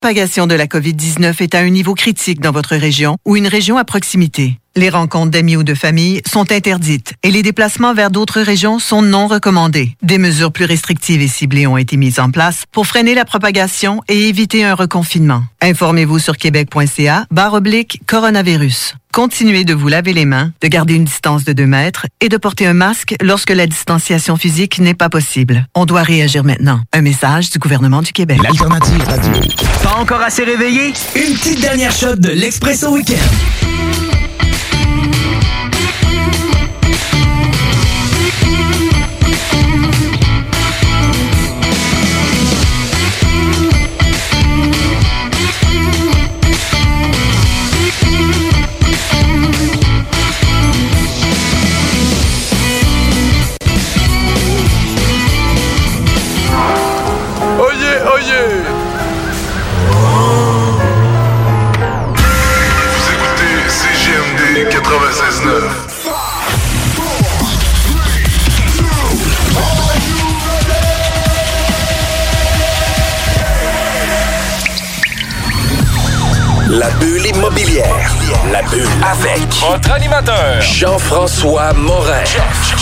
Propagation de la COVID-19 est à un niveau critique dans votre région ou une région à proximité. Les rencontres d'amis ou de famille sont interdites et les déplacements vers d'autres régions sont non recommandés. Des mesures plus restrictives et ciblées ont été mises en place pour freiner la propagation et éviter un reconfinement. Informez-vous sur québec.ca barre oblique coronavirus. Continuez de vous laver les mains, de garder une distance de 2 mètres et de porter un masque lorsque la distanciation physique n'est pas possible. On doit réagir maintenant. Un message du gouvernement du Québec. L'alternative radio. Pas encore assez réveillé? Une petite dernière shot de l'Expresso Week-end. Immobilière. La bulle avec Votre animateur, Jean-François Morin.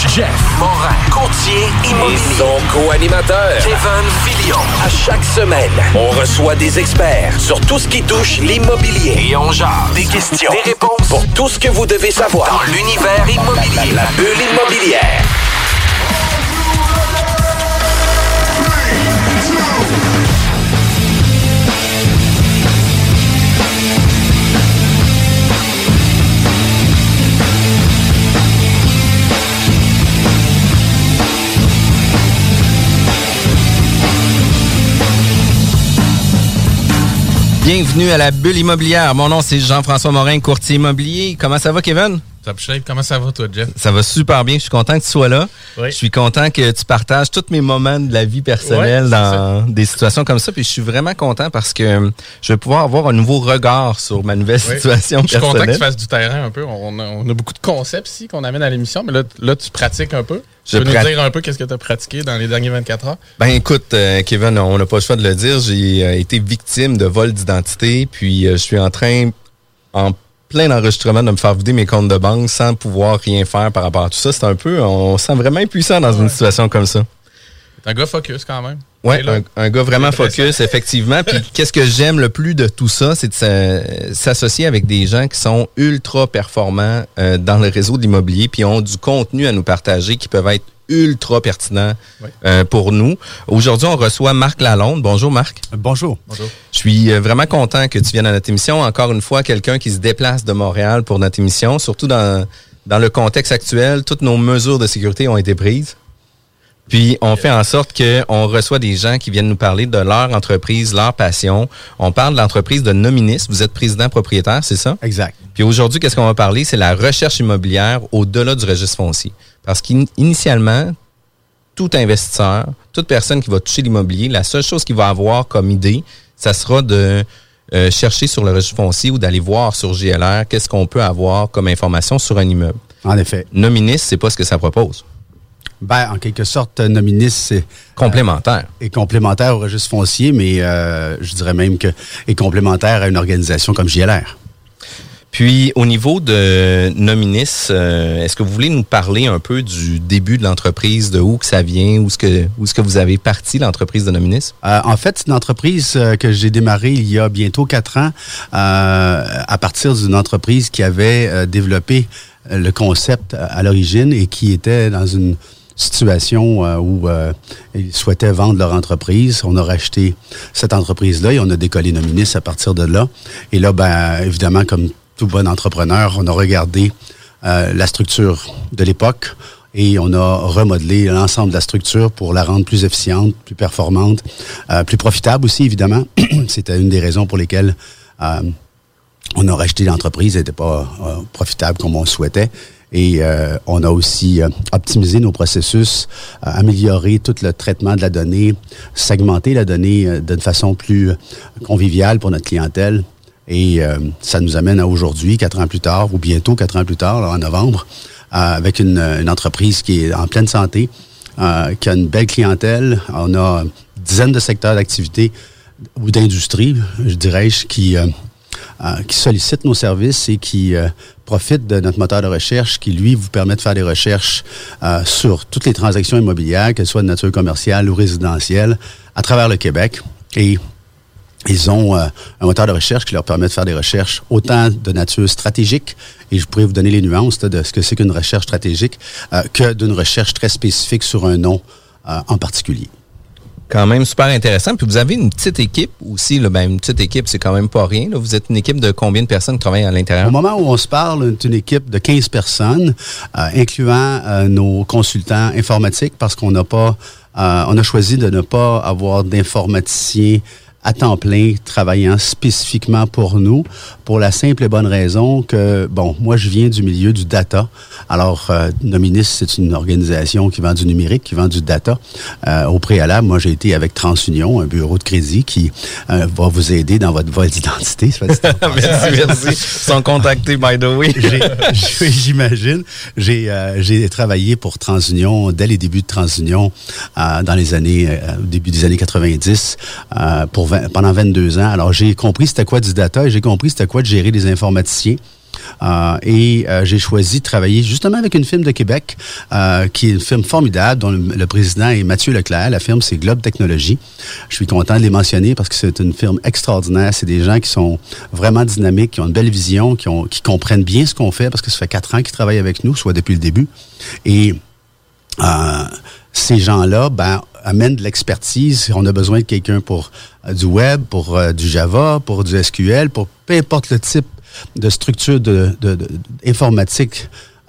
Jeff Morin, courtier Et immobilier. son co-animateur. Kevin Filion. À chaque semaine, on reçoit des experts sur tout ce qui touche l'immobilier. Et on jase. Des questions, des réponses Pour tout ce que vous devez savoir. dans l'univers immobilier. La bulle immobilière. Bienvenue à la bulle immobilière. Mon nom, c'est Jean-François Morin, courtier immobilier. Comment ça va, Kevin? Top shape, comment ça va toi, Jeff? Ça va super bien. Je suis content que tu sois là. Oui. Je suis content que tu partages tous mes moments de la vie personnelle dans des situations comme ça. Puis je suis vraiment content parce que je vais pouvoir avoir un nouveau regard sur ma nouvelle Oui. situation Je suis content que personnelle. tu fasses du terrain un peu. On a, on a beaucoup de concepts ici qu'on amène à l'émission, mais là, là, tu pratiques un peu. Je tu peux prat- nous dire un peu qu'est-ce que tu as pratiqué dans les derniers 24 heures? Ben écoute, euh, Kevin, on n'a pas le choix de le dire. J'ai euh, été victime de vol d'identité, puis euh, je suis en train, en plein enregistrement, de me faire vider mes comptes de banque sans pouvoir rien faire par rapport à tout ça. C'est un peu, on se sent vraiment impuissant dans une situation comme ça. T'es un gars focus quand même. Là. un, un gars vraiment focus, effectivement. Puis qu'est-ce que j'aime le plus de tout ça, c'est de s'a- s'associer avec des gens qui sont ultra performants euh, dans le réseau de l'immobilier, puis ont du contenu à nous partager qui peuvent être ultra pertinents Ouais. euh, pour nous. Aujourd'hui, on reçoit Marc Lalonde. Bonjour Marc. Bonjour. Bonjour. Je suis euh, vraiment content que tu viennes à notre émission. Encore une fois, quelqu'un qui se déplace de Montréal pour notre émission, surtout dans, dans le contexte actuel. Toutes nos mesures de sécurité ont été prises. Puis on fait en sorte qu'on reçoit des gens qui viennent nous parler de leur entreprise, leur passion. On parle de l'entreprise de Nominis. Vous êtes président propriétaire, c'est ça? Exact. Puis aujourd'hui, qu'est-ce qu'on va parler? C'est la recherche immobilière au-delà du registre foncier. Parce qu'initialement, tout investisseur, toute personne qui va toucher l'immobilier, la seule chose qu'il va avoir comme idée, ça sera de euh, chercher sur le registre foncier ou d'aller voir sur GLR qu'est-ce qu'on peut avoir comme information sur un immeuble. En effet. Nominis, c'est pas ce que ça propose. Ben, en quelque sorte, Nominis c'est, Complémentaire. est complémentaire au registre foncier, mais euh, je dirais même que est complémentaire à une organisation comme JLR. Puis, au niveau de Nominis, euh, est-ce que vous voulez nous parler un peu du début de l'entreprise, de où que ça vient, où est-ce que, où est-ce que vous avez parti l'entreprise de Nominis? Euh, en fait, c'est une entreprise euh, que j'ai démarrée il y a bientôt quatre ans euh, à partir d'une entreprise qui avait euh, développé euh, le concept à l'origine et qui était dans une situation où euh, ils souhaitaient vendre leur entreprise. On a racheté cette entreprise-là et on a décollé Nominis à partir de là. Et là, ben, évidemment, comme tout bon entrepreneur, on a regardé euh, la structure de l'époque et on a remodelé l'ensemble de la structure pour la rendre plus efficiente, plus performante, euh, plus profitable aussi, évidemment. C'était une des raisons pour lesquelles euh, on a racheté l'entreprise, elle n'était pas euh, profitable comme on le souhaitait. Et euh, on a aussi euh, optimisé nos processus, amélioré tout le traitement de la donnée, segmenté la donnée d'une façon plus conviviale pour notre clientèle. Et euh, ça nous amène à aujourd'hui, quatre ans plus tard, ou bientôt quatre ans plus tard, là, en novembre, euh, avec une, une entreprise qui est en pleine santé, euh, qui a une belle clientèle. On a une dizaine de secteurs d'activité ou d'industrie, je dirais-je, qui, euh, euh, qui sollicitent nos services et qui euh, profitent de notre moteur de recherche qui, lui, vous permet de faire des recherches sur toutes les transactions immobilières, qu'elles soient de nature commerciale ou résidentielle, à travers le Québec. Et ils ont euh, un moteur de recherche qui leur permet de faire des recherches autant de nature stratégique, et je pourrais vous donner les nuances de ce que c'est qu'une recherche stratégique, euh, que d'une recherche très spécifique sur un nom euh, en particulier. Quand même super intéressant. Puis vous avez une petite équipe aussi. Là, ben, une petite équipe, c'est quand même pas rien. Là. Vous êtes une équipe de combien de personnes qui travaillent à l'intérieur? Au moment où on se parle, c'est une équipe de 15 personnes, euh, incluant euh, nos consultants informatiques, parce qu'on n'a pas, euh, on a choisi de ne pas avoir d'informaticiens à temps plein travaillant spécifiquement pour nous, pour la simple et bonne raison que, bon, moi je viens du milieu du data. Alors, euh, Nominis, c'est une organisation qui vend du numérique, qui vend du data. Euh, au préalable, moi j'ai été avec TransUnion, un bureau de crédit qui euh, va vous aider dans votre vol d'identité. merci, merci. Ils sont contactés, by the way. J'imagine. J'ai euh, j'ai travaillé pour TransUnion dès les débuts de TransUnion dans les années, au début des années 90, euh, pour 20 pendant 22 ans. Alors, j'ai compris c'était quoi du data et j'ai compris c'était quoi de gérer des informaticiens. Euh, et euh, j'ai choisi de travailler justement avec une firme de Québec, euh, qui est une firme formidable, dont le, président est Mathieu Leclerc. La firme, c'est Globe Technologies. Je suis content de les mentionner parce que c'est une firme extraordinaire. C'est des gens qui sont vraiment dynamiques, qui ont une belle vision, qui, comprennent bien ce qu'on fait parce que ça fait quatre ans qu'ils travaillent avec nous, soit depuis le début. Et ces gens-là ben, amènent de l'expertise. On a besoin de quelqu'un pour euh, du web, pour euh, du Java, pour du SQL, pour peu importe le type de structure de, de-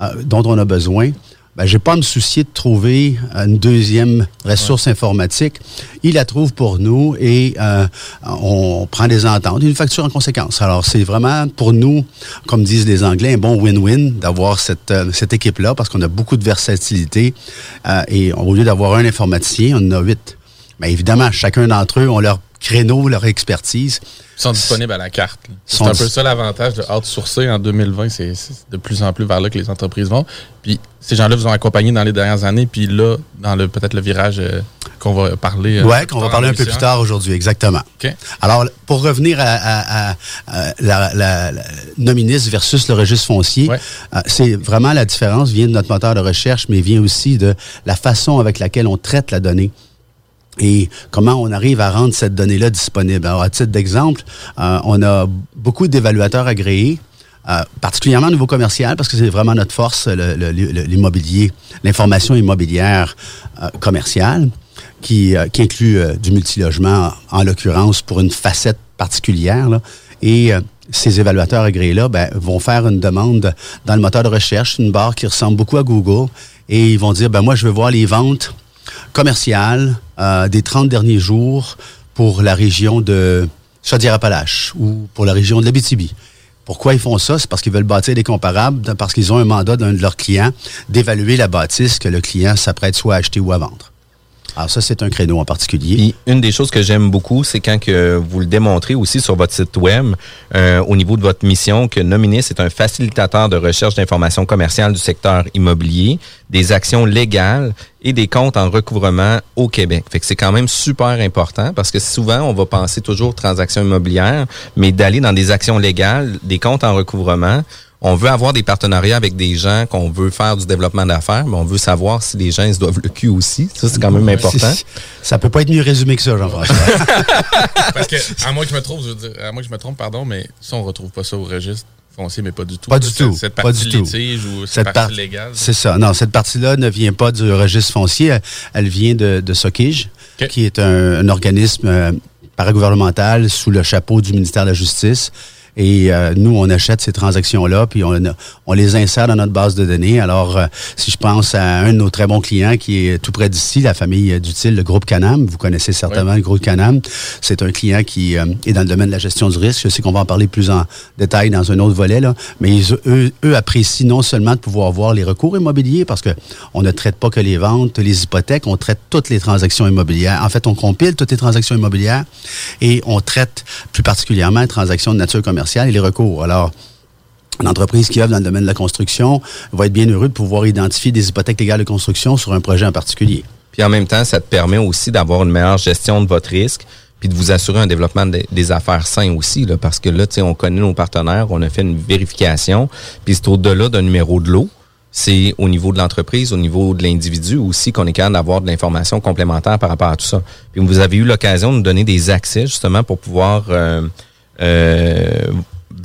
euh, dont on a besoin. Ben, j'ai pas à me soucier de trouver euh, une deuxième ressource informatique. Il la trouve pour nous et euh, on prend des ententes, une facture en conséquence. Alors, c'est vraiment pour nous, comme disent les Anglais, un bon win-win d'avoir cette, euh, cette équipe-là parce qu'on a beaucoup de versatilité euh, et au lieu d'avoir un informaticien, on en a huit. Mais évidemment, chacun d'entre eux ont leur créneau, leur expertise. Ils sont disponibles à la carte. C'est un peu ça l'avantage de outsourcer en 2020. C'est de plus en plus vers là que les entreprises vont. Puis ces gens-là vous ont accompagné dans les dernières années. Puis là, dans le peut-être le virage euh, qu'on va parler. euh, Ouais, plus qu'on va parler un peu plus tard aujourd'hui, exactement. OK. Alors, pour revenir à, à- à- à la, la- la nominis versus le registre foncier, Ouais. euh, c'est vraiment la différence vient de notre moteur de recherche, mais vient aussi de la façon avec laquelle on traite la donnée. Et comment on arrive à rendre cette donnée-là disponible? Alors, à titre d'exemple, euh, on a beaucoup d'évaluateurs agréés, euh, particulièrement au niveau commercial, parce que c'est vraiment notre force, l'immobilier, l'information immobilière euh, commerciale, qui, euh, qui inclut euh, du multilogement, en l'occurrence, pour une facette particulière. là. Et euh, ces évaluateurs agréés-là ben, vont faire une demande dans le moteur de recherche, une barre qui ressemble beaucoup à Google, et ils vont dire, ben moi, je veux voir les ventes commerciales euh, des 30 derniers jours pour la région de Chaudière-Appalaches ou pour la région de l'Abitibi. Pourquoi ils font ça? C'est parce qu'ils veulent bâtir des comparables, parce qu'ils ont un mandat d'un de leurs clients d'évaluer la bâtisse que le client s'apprête soit à acheter ou à vendre. Alors ça, c'est un créneau en particulier. Une des choses que j'aime beaucoup, c'est quand que vous le démontrez aussi sur votre site web, euh, au niveau de votre mission, que Nominis est un facilitateur de recherche d'informations commerciales du secteur immobilier, des actions légales et des comptes en recouvrement au Québec. Fait c'est quand même super important parce que souvent, on va penser toujours transactions immobilières, mais d'aller dans des actions légales, des comptes en recouvrement, on veut avoir des partenariats avec des gens qu'on veut faire du développement d'affaires, mais on veut savoir si les gens ils se doivent le cul aussi. Ça, c'est quand même important. Ça peut pas être mieux résumé que ça, Jean-François. Parce que, à moins que je me trompe, je veux dire, à moins que je me trompe, pardon, mais ça, on retrouve pas ça au registre foncier, mais pas du tout. Pas du Cette- tout. Cette pas partie du tout. litige ou cette, Cette partie par- légale. C'est ça. Non, cette partie-là ne vient pas du registre foncier. Elle, elle vient de, de qui est un, un organisme euh, paragouvernemental sous le chapeau du ministère de la Justice. Et euh, nous, on achète ces transactions-là, puis on, on les insère dans notre base de données. Alors, euh, si je pense à un de nos très bons clients qui est tout près d'ici, la famille d'Utile, le groupe Canam, vous connaissez certainement le groupe Canam. C'est un client qui euh, est dans le domaine de la gestion du risque. Je sais qu'on va en parler plus en détail dans un autre volet, là, mais ils- eux, eux apprécient non seulement de pouvoir voir les recours immobiliers, parce que on ne traite pas que les ventes, les hypothèques, on traite toutes les transactions immobilières. En fait, on compile toutes les transactions immobilières et on traite plus particulièrement les transactions de nature commerciale et les recours. Alors, une entreprise qui œuvre dans le domaine de la construction va être bien heureux de pouvoir identifier des hypothèques légales de construction sur un projet en particulier. Puis en même temps, ça te permet aussi d'avoir une meilleure gestion de votre risque, puis de vous assurer un développement des, affaires sains aussi, là, parce que là, on connaît nos partenaires, on a fait une vérification, puis c'est au-delà d'un numéro de lot. C'est au niveau de l'entreprise, au niveau de l'individu aussi qu'on est capable d'avoir de l'information complémentaire par rapport à tout ça. Puis vous avez eu l'occasion de nous donner des accès justement pour pouvoir euh,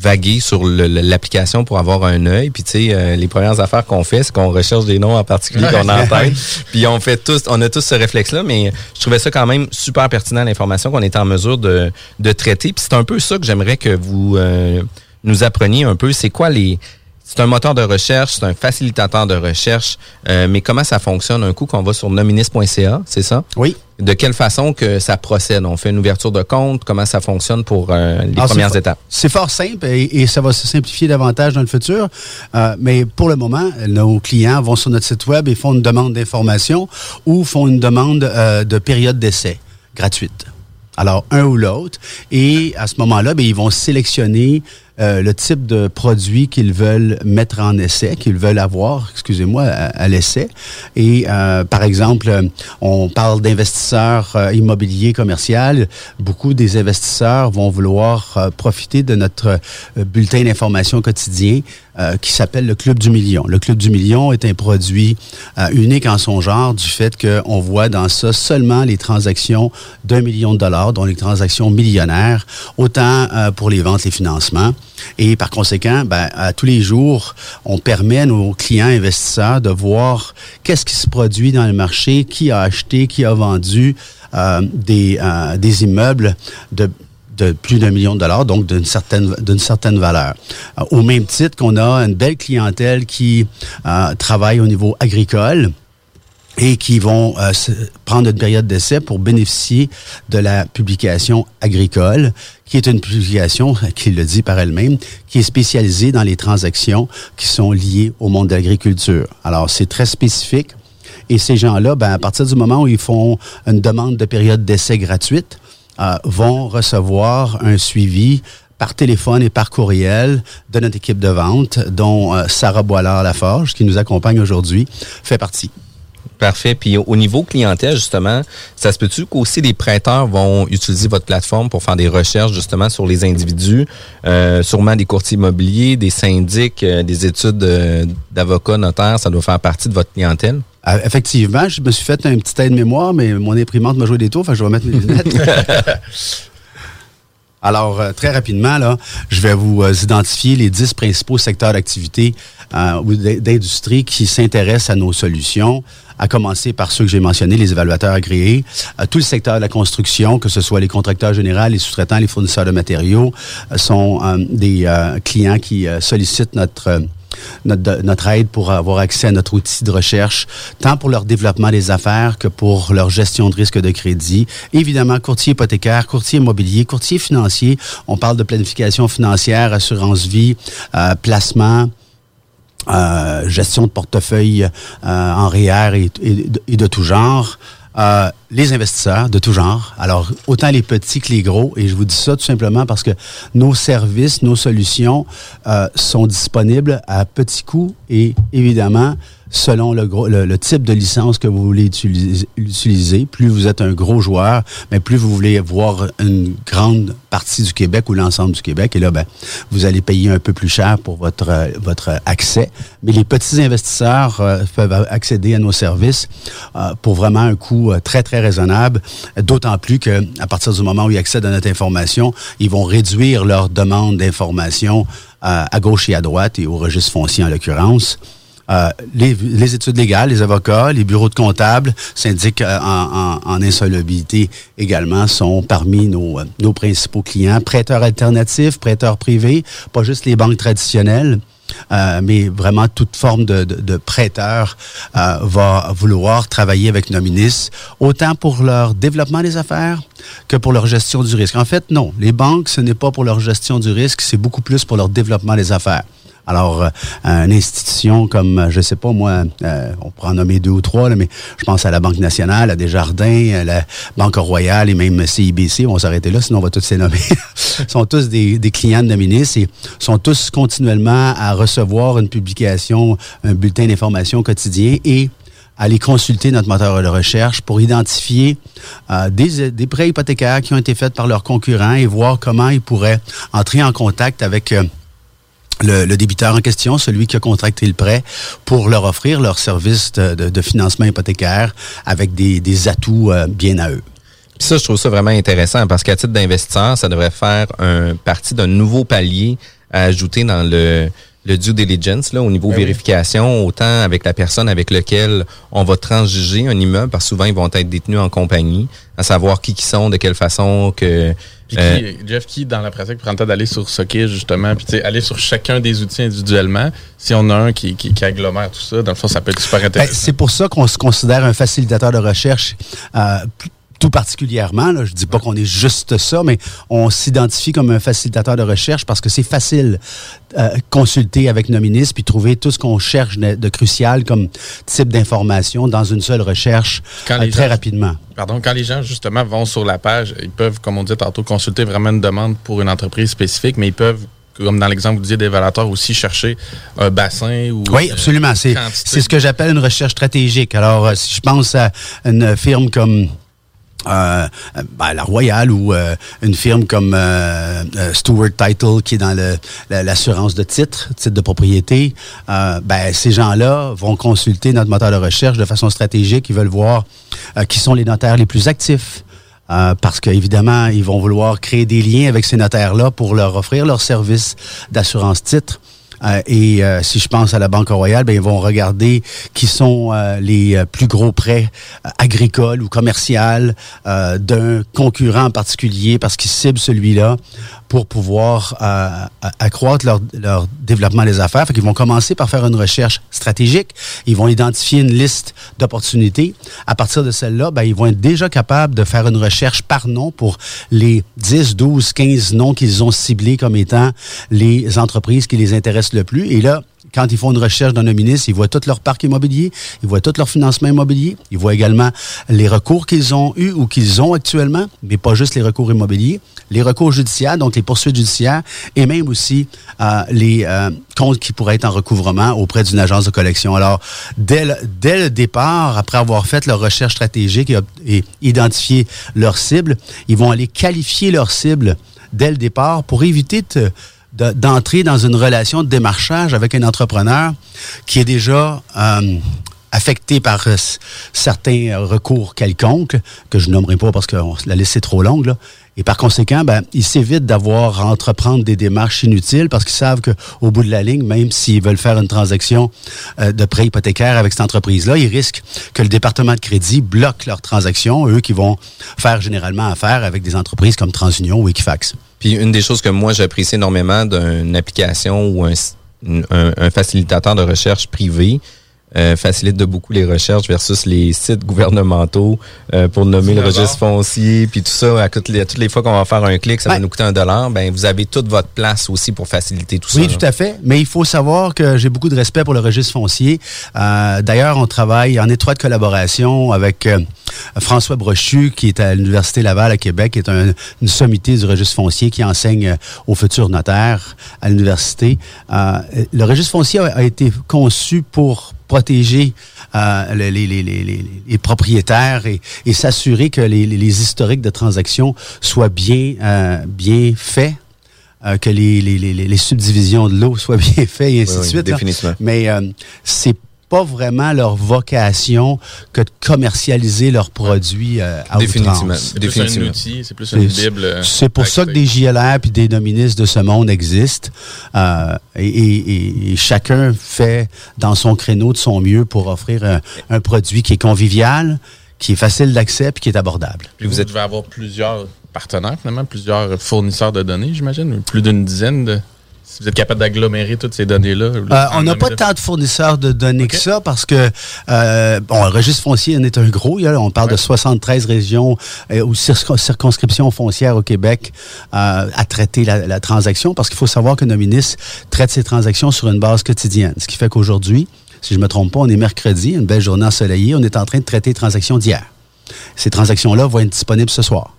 vaguer sur l'application pour avoir un œil. Puis tu sais, euh, les premières affaires qu'on fait, c'est qu'on recherche des noms en particulier qu'on a en tête. Puis on fait tous, on a tous ce réflexe-là, mais je trouvais ça quand même super pertinent l'information qu'on est en mesure de, de traiter. Puis c'est un peu ça que j'aimerais que vous euh, nous appreniez un peu. C'est quoi les c'est un moteur de recherche, c'est un facilitateur de recherche, euh, mais comment ça fonctionne? Un coup qu'on va sur nominis.ca, c'est ça? Oui. De quelle façon que ça procède? On fait une ouverture de compte, comment ça fonctionne pour euh, les Alors, premières étapes? C'est fort simple et, et ça va se simplifier davantage dans le futur. Euh, mais pour le moment, nos clients vont sur notre site web et font une demande d'information ou font une demande de période d'essai gratuite. Alors, un ou l'autre. Et à ce moment-là, ben, ils vont sélectionner euh, le type de produit qu'ils veulent mettre en essai, qu'ils veulent avoir, excusez-moi, à, l'essai. Et euh, par exemple, euh, on parle d'investisseurs euh, immobiliers commerciaux. Beaucoup des investisseurs vont vouloir profiter de notre bulletin d'information quotidien qui s'appelle le Club du Million. Le Club du Million est un produit unique en son genre du fait qu'on voit dans ça seulement les transactions d'un million de dollars, dont les transactions millionnaires, autant pour les ventes, les financements. Et par conséquent, ben, à tous les jours, on permet à nos clients investisseurs de voir qu'est-ce qui se produit dans le marché, qui a acheté, qui a vendu euh, des, euh, des immeubles de plus d'un million de dollars, donc d'une certaine valeur. Euh, au même titre qu'on a une belle clientèle qui travaille au niveau agricole et qui vont euh, se- prendre une période d'essai pour bénéficier de la publication agricole, qui est une publication, qui le dit par elle-même, qui est spécialisée dans les transactions qui sont liées au monde de l'agriculture. Alors, c'est très spécifique. Et ces gens-là, ben, à partir du moment où ils font une demande de période d'essai gratuite, euh, vont recevoir un suivi par téléphone et par courriel de notre équipe de vente, dont euh, Sarah Boilard-Laforge, qui nous accompagne aujourd'hui, fait partie. Parfait. Puis au au niveau clientèle, justement, ça se peut-tu qu'aussi les prêteurs vont utiliser votre plateforme pour faire des recherches justement sur les individus, euh, sûrement des courtiers immobiliers, des syndics, euh, des études euh, d'avocats, notaires, ça doit faire partie de votre clientèle? Euh, effectivement, je me suis fait un petit aide-mémoire, mais mon imprimante m'a joué des tours, fait que je vais mettre mes lunettes. Alors, très rapidement, là, je vais vous identifier les 10 principaux secteurs d'activité euh, ou d'in- d'industrie qui s'intéressent à nos solutions, à commencer par ceux que j'ai mentionnés, les évaluateurs agréés, euh, tout le secteur de la construction, que ce soit les contracteurs généraux, les sous-traitants, les fournisseurs de matériaux, euh, sont euh, des euh, clients qui sollicitent notre... notre, notre aide pour avoir accès à notre outil de recherche, tant pour leur développement des affaires que pour leur gestion de risque de crédit. Évidemment, courtier hypothécaire, courtier immobilier, courtier financier. On parle de planification financière, assurance vie, euh, placement. Euh, gestion de portefeuille euh, en REER et, de tout genre. euh, les investisseurs de tout genre. Alors, autant les petits que les gros. Et je vous dis ça tout simplement parce que nos services, nos solutions euh, sont disponibles à petits coûts et évidemment, selon le, gros, le, type de licence que vous voulez utiliser, Plus vous êtes un gros joueur, mais plus vous voulez voir une grande partie du Québec ou l'ensemble du Québec. Et là, ben, vous allez payer un peu plus cher pour votre, votre accès. Mais les petits investisseurs euh, peuvent accéder à nos services euh, pour vraiment un coût euh, très, très raisonnable. D'autant plus qu'à partir du moment où ils accèdent à notre information, ils vont réduire leur demande d'information à gauche et à droite et au registre foncier en l'occurrence. Euh, les, études légales, les avocats, les bureaux de comptables, syndics euh, en, en, insolvabilité également sont parmi nos, euh, nos principaux clients. Prêteurs alternatifs, prêteurs privés, pas juste les banques traditionnelles. mais vraiment toute forme de, de, prêteur va vouloir travailler avec nos ministres, autant pour leur développement des affaires que pour leur gestion du risque. En fait, non, les banques, ce n'est pas pour leur gestion du risque, c'est beaucoup plus pour leur développement des affaires. Alors, euh, une institution comme, euh, je sais pas moi, euh, on pourrait en nommer deux ou trois, mais je pense à la Banque nationale, à Desjardins, à la Banque Royale et même CIBC, on va s'arrêter là, sinon on va tous les nommer. sont tous des, clients de nos ministres et sont tous continuellement à recevoir une publication, un bulletin d'information quotidien et aller consulter notre moteur de recherche pour identifier des, des, prêts hypothécaires qui ont été faits par leurs concurrents et voir comment ils pourraient entrer en contact avec le, débiteur en question, celui qui a contracté le prêt, pour leur offrir leur service de, financement hypothécaire avec des, atouts euh, bien à eux. Puis ça, je trouve ça vraiment intéressant parce qu'à titre d'investisseur, ça devrait faire un partie d'un nouveau palier à ajouter dans le, le due diligence là, au niveau ben vérification, autant avec la personne avec laquelle on va transiger un immeuble, parce que souvent ils vont être détenus en compagnie, à savoir qui qui sont, de quelle façon que puis euh, Jeff, qui dans la pratique prend le temps d'aller sur Socket, justement, puis aller sur chacun des outils individuellement, si on a un qui, qui, agglomère tout ça, dans le fond, ça peut être super ben, intéressant. c'est pour ça qu'on se considère un facilitateur de recherche euh, tout particulièrement. Là, je dis pas qu'on est juste ça, mais on s'identifie comme un facilitateur de recherche parce que c'est facile euh, consulter avec nos ministres puis trouver tout ce qu'on cherche de, crucial comme type d'information dans une seule recherche euh, très rapidement. Pardon, quand les gens justement vont sur la page, ils peuvent, comme on dit tantôt, consulter vraiment une demande pour une entreprise spécifique, mais ils peuvent comme dans l'exemple vous disiez d'évaluateur, aussi chercher un bassin ou. Oui, absolument. C'est, ce que j'appelle une recherche stratégique. Alors, euh, si je pense à une firme comme euh, ben, la Royale ou euh, une firme comme euh, euh, Stewart Title qui est dans l'assurance de titres, titre de propriété, ben, ces gens-là vont consulter notre moteur de recherche de façon stratégique. Ils veulent voir qui sont les notaires les plus actifs. parce qu'évidemment, ils vont vouloir créer des liens avec ces notaires-là pour leur offrir leur service d'assurance titre. Euh, et euh, si je pense à la Banque Royale, ben, ils vont regarder qui sont euh, les plus gros prêts agricoles ou commerciaux d'un concurrent en particulier parce qu'ils ciblent celui-là pour pouvoir accroître leur, leur, développement des affaires. Fait qu'ils vont commencer par faire une recherche stratégique. Ils vont identifier une liste d'opportunités. À partir de celle-là, ben, ils vont être déjà capables de faire une recherche par nom pour les 10, 12, 15 noms qu'ils ont ciblés comme étant les entreprises qui les intéressent le plus. Et là, quand ils font une recherche dans le ministre, ils voient tout leur parc immobilier, ils voient tout leur financement immobilier, ils voient également les recours qu'ils ont eus ou qu'ils ont actuellement, mais pas juste les recours immobiliers, les recours judiciaires, donc les poursuites judiciaires, et même aussi euh, les euh, comptes qui pourraient être en recouvrement auprès d'une agence de collection. Alors, dès le, départ, après avoir fait leur recherche stratégique et, et identifié leur cible, ils vont aller qualifier leur cible dès le départ pour éviter de d'entrer dans une relation de démarchage avec un entrepreneur qui est déjà euh, affecté par euh, certains recours quelconques, que je nommerai pas parce que la liste est trop longue, là. Et par conséquent, ben, ils s'évitent d'avoir à entreprendre des démarches inutiles parce qu'ils savent qu'au bout de la ligne, même s'ils veulent faire une transaction euh, de prêt hypothécaire avec cette entreprise-là, ils risquent que le département de crédit bloque leur transaction, eux qui vont faire généralement affaire avec des entreprises comme TransUnion ou Equifax. Puis une des choses que moi j'apprécie énormément d'une application ou un, facilitateur de recherche privé, euh, facilite de beaucoup les recherches versus les sites gouvernementaux euh, pour nommer le registre foncier, puis tout ça, à toutes les, à toutes les fois qu'on va faire un clic, ça va nous coûter un dollar, ben vous avez toute votre place aussi pour faciliter tout ça. Oui, tout à fait. Mais il faut savoir que j'ai beaucoup de respect pour le registre foncier. Euh, D'ailleurs, on travaille en étroite collaboration avec euh, François Brochu, qui est à l'Université Laval à Québec, qui est un, une sommité du registre foncier qui enseigne aux futurs notaires à l'université. Euh, le registre foncier a, a été conçu pour protéger euh, les, les, les, les, propriétaires et, et s'assurer que les, historiques de transactions soient bien, euh, bien faits. Euh, que les, subdivisions de l'eau soient bien faites et ainsi Oui, de suite. définitivement. Mais c'est pas vraiment leur vocation que de commercialiser leurs produits euh, à Définitivement. outrance. C'est plus un outil, c'est plus une bible. euh, C'est pour ça que des JLR puis des noministes de ce monde existent. Euh, et, et- et chacun fait dans son créneau de son mieux pour offrir un, un produit qui est convivial, qui est facile d'accès puis qui est abordable. Puis vous, devez avoir plusieurs partenaires, finalement, plusieurs fournisseurs de données, j'imagine, plus d'une dizaine de. Si vous êtes capable d'agglomérer toutes ces données-là? Euh, on n'a pas tant de fournisseurs de données que ça parce que euh, bon, le registre foncier en est un gros. on parle de 73 régions euh, ou circon- circonscriptions foncières au Québec euh, à traiter la, la transaction parce qu'il faut savoir que nos ministres traitent ces transactions sur une base quotidienne. Ce qui fait qu'aujourd'hui, si je ne me trompe pas, on est mercredi, une belle journée ensoleillée, on est en train de traiter les transactions d'hier. Ces transactions-là vont être disponibles ce soir.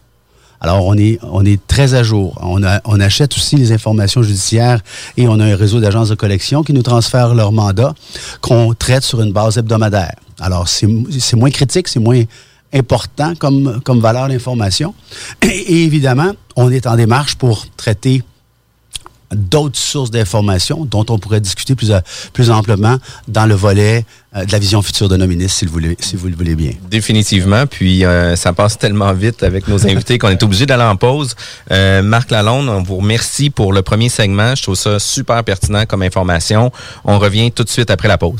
Alors, on est, on est très à jour. On, achète aussi les informations judiciaires et on a un réseau d'agences de collection qui nous transfèrent leur mandat qu'on traite sur une base hebdomadaire. Alors, c'est moins critique, c'est moins important comme, comme valeur d'information. Et évidemment, on est en démarche pour traiter d'autres sources d'informations dont on pourrait discuter plus, à- plus amplement dans le volet euh, de la vision future de nos ministres, si vous, le voulez- si vous le voulez bien. Définitivement. Puis euh, ça passe tellement vite avec nos invités qu'on est obligé d'aller en pause. Euh, Marc Lalonde, on vous remercie pour le premier segment. Je trouve ça super pertinent comme information. On revient tout de suite après la pause.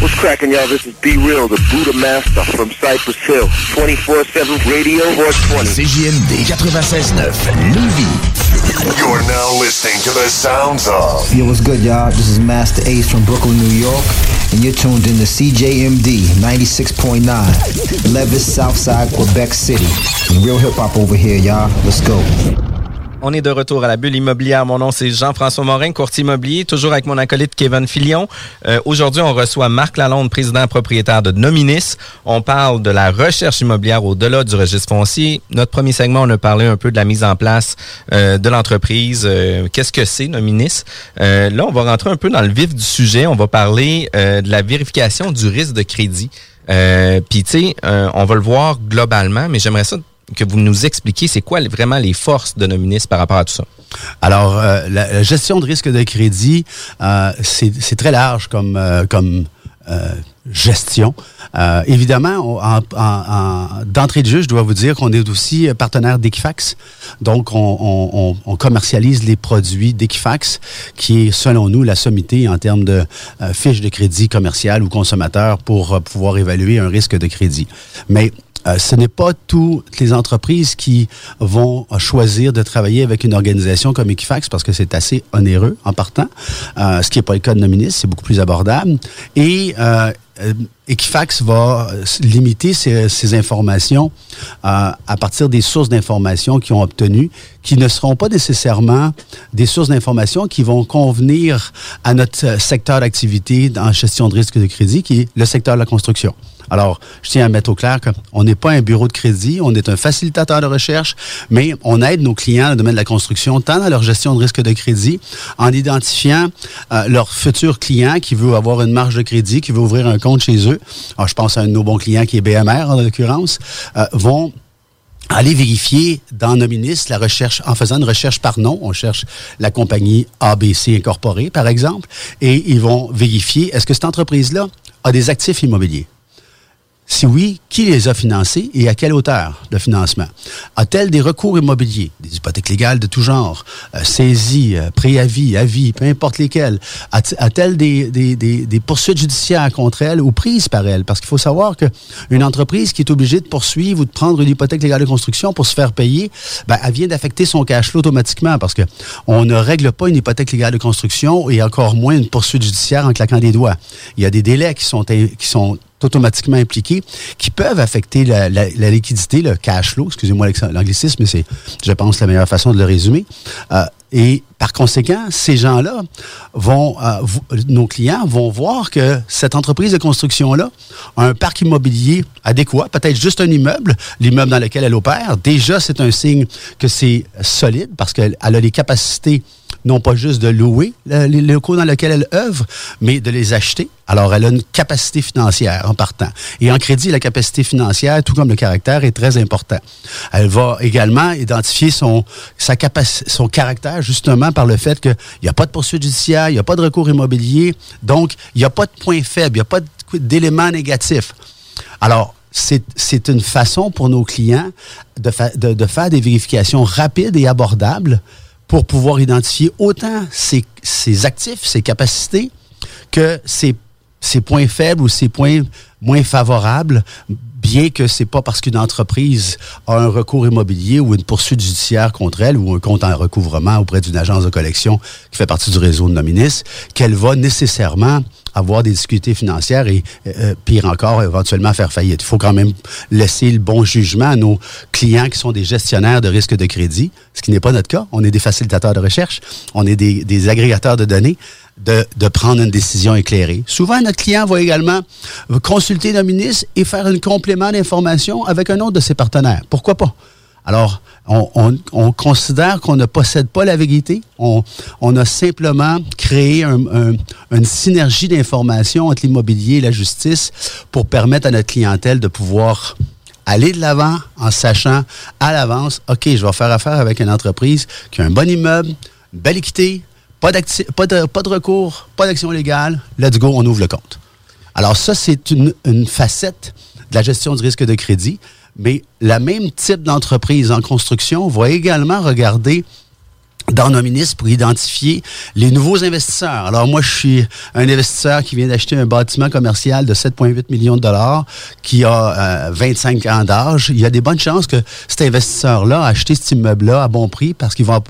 What's cracking, y'all? This is Be Real, the Buddha Master from Cypress Hill. 24-7 Radio 420. CJMD 96.9, Lévis. You're now listening to the sounds of Yo, what's good, y'all? This is Master Ace from Brooklyn, New York, and you're tuned in to CJMD 96.9, Levis, Southside, Quebec City. Real hip hop over here, y'all. Let's go. On est de retour à la bulle immobilière. Mon nom, c'est Jean-François Morin, courtier immobilier, toujours avec mon acolyte Kevin Filion. Euh, Aujourd'hui, on reçoit Marc Lalonde, président propriétaire de Nominis. On parle de la recherche immobilière au-delà du registre foncier. Notre premier segment, on a parlé un peu de la mise en place euh, de l'entreprise. Euh, Qu'est-ce que c'est Nominis? Là, on va rentrer un peu dans le vif du sujet. On va parler de la vérification du risque de crédit. Euh, Puis, tu sais, on va le voir globalement, mais j'aimerais ça que vous nous expliquiez c'est quoi vraiment les forces de Nominis par rapport à tout ça? Alors, euh, la, la gestion de risque de crédit, euh, c'est très large comme, euh, comme euh, gestion. Euh, évidemment, d'entrée de jeu, je dois vous dire qu'on est aussi partenaire d'Equifax. Donc, on, on- on- on commercialise les produits d'Equifax, qui est, selon nous, la sommité en termes de euh, fiche de crédit commercial ou consommateur pour euh, pouvoir évaluer un risque de crédit. Mais euh, ce n'est pas toutes les entreprises qui vont choisir de travailler avec une organisation comme Equifax parce que c'est assez onéreux en partant, euh, ce qui n'est pas le cas de Nominis, c'est beaucoup plus abordable. Et euh, Equifax va limiter ces, informations euh, à partir des sources d'informations qu'ils ont obtenues, qui ne seront pas nécessairement des sources d'informations qui vont convenir à notre secteur d'activité en gestion de risque de crédit, qui est le secteur de la construction. Alors, je tiens à mettre au clair qu'on n'est pas un bureau de crédit, on est un facilitateur de recherche, mais on aide nos clients dans le domaine de la construction, tant dans leur gestion de risque de crédit, en identifiant euh, leur futur client qui veut avoir une marge de crédit, qui veut ouvrir un compte chez eux. Alors, je pense à un de nos bons clients qui est BMR, en l'occurrence, euh, vont aller vérifier dans Nominis la recherche, en faisant une recherche par nom, on cherche la compagnie ABC incorporée, par exemple, et ils vont vérifier est-ce que cette entreprise-là a des actifs immobiliers? Si oui, qui les a financés et à quelle hauteur de financement? A-t-elle des recours immobiliers, des hypothèques légales de tout genre, euh, saisies, euh, préavis, avis, peu importe lesquels? A-t-elle des, poursuites judiciaires contre elle ou prises par elle? Parce qu'il faut savoir qu'une entreprise qui est obligée de poursuivre ou de prendre une hypothèque légale de construction pour se faire payer, ben, elle vient d'affecter son cash flow automatiquement parce que on ne règle pas une hypothèque légale de construction et encore moins une poursuite judiciaire en claquant des doigts. Il y a des délais qui sont automatiquement impliqués, qui peuvent affecter la, liquidité, le cash flow, excusez-moi l'anglicisme, mais c'est, je pense, la meilleure façon de le résumer. Euh, et par conséquent, ces gens-là vont, euh, nos clients vont voir que cette entreprise de construction-là a un parc immobilier adéquat, peut-être juste un immeuble, l'immeuble dans lequel elle opère. Déjà, c'est un signe que c'est solide parce qu'elle a les capacités non pas juste de louer les locaux dans lesquels elle œuvre, mais de les acheter. Alors, elle a une capacité financière en partant. Et en crédit, la capacité financière, tout comme le caractère, est très important. Elle va également identifier son, sa son caractère justement par le fait qu'il n'y a pas de poursuite judiciaire, il n'y a pas de recours immobilier, donc il n'y a pas de point faible, il n'y a pas d'éléments négatifs. Alors, c'est une façon pour nos clients de, de, de, faire des vérifications rapides et abordables pour pouvoir identifier autant ses, actifs, ses capacités, que ses, points faibles ou ses points moins favorables, bien que c'est pas parce qu'une entreprise a un recours immobilier ou une poursuite judiciaire contre elle ou un compte en recouvrement auprès d'une agence de collection qui fait partie du réseau de Nominis, qu'elle va nécessairement avoir des difficultés financières et, euh, euh, pire encore, éventuellement faire faillite. Il faut quand même laisser le bon jugement à nos clients qui sont des gestionnaires de risque de crédit, ce qui n'est pas notre cas. On est des facilitateurs de recherche, on est des, des agrégateurs de données. De, de, prendre une décision éclairée. Souvent, notre client va également consulter nos ministre et faire un complément d'information avec un autre de ses partenaires. Pourquoi pas? Alors, on, considère qu'on ne possède pas la vérité. On, a simplement créé une synergie d'informations entre l'immobilier et la justice pour permettre à notre clientèle de pouvoir aller de l'avant en sachant à l'avance, OK, je vais faire affaire avec une entreprise qui a un bon immeuble, une belle équité, pas, de, recours, pas d'action légale. Let's go, on ouvre le compte. Alors ça, c'est une facette de la gestion du risque de crédit mais la même type d'entreprise en construction va également regarder dans nos ministres pour identifier les nouveaux investisseurs. Alors moi, je suis un investisseur qui vient d'acheter un bâtiment commercial de 7,8 millions de dollars qui a 25 euh, ans d'âge. Il y a des bonnes chances que cet investisseur-là a acheté cet immeuble-là à bon prix parce qu'il va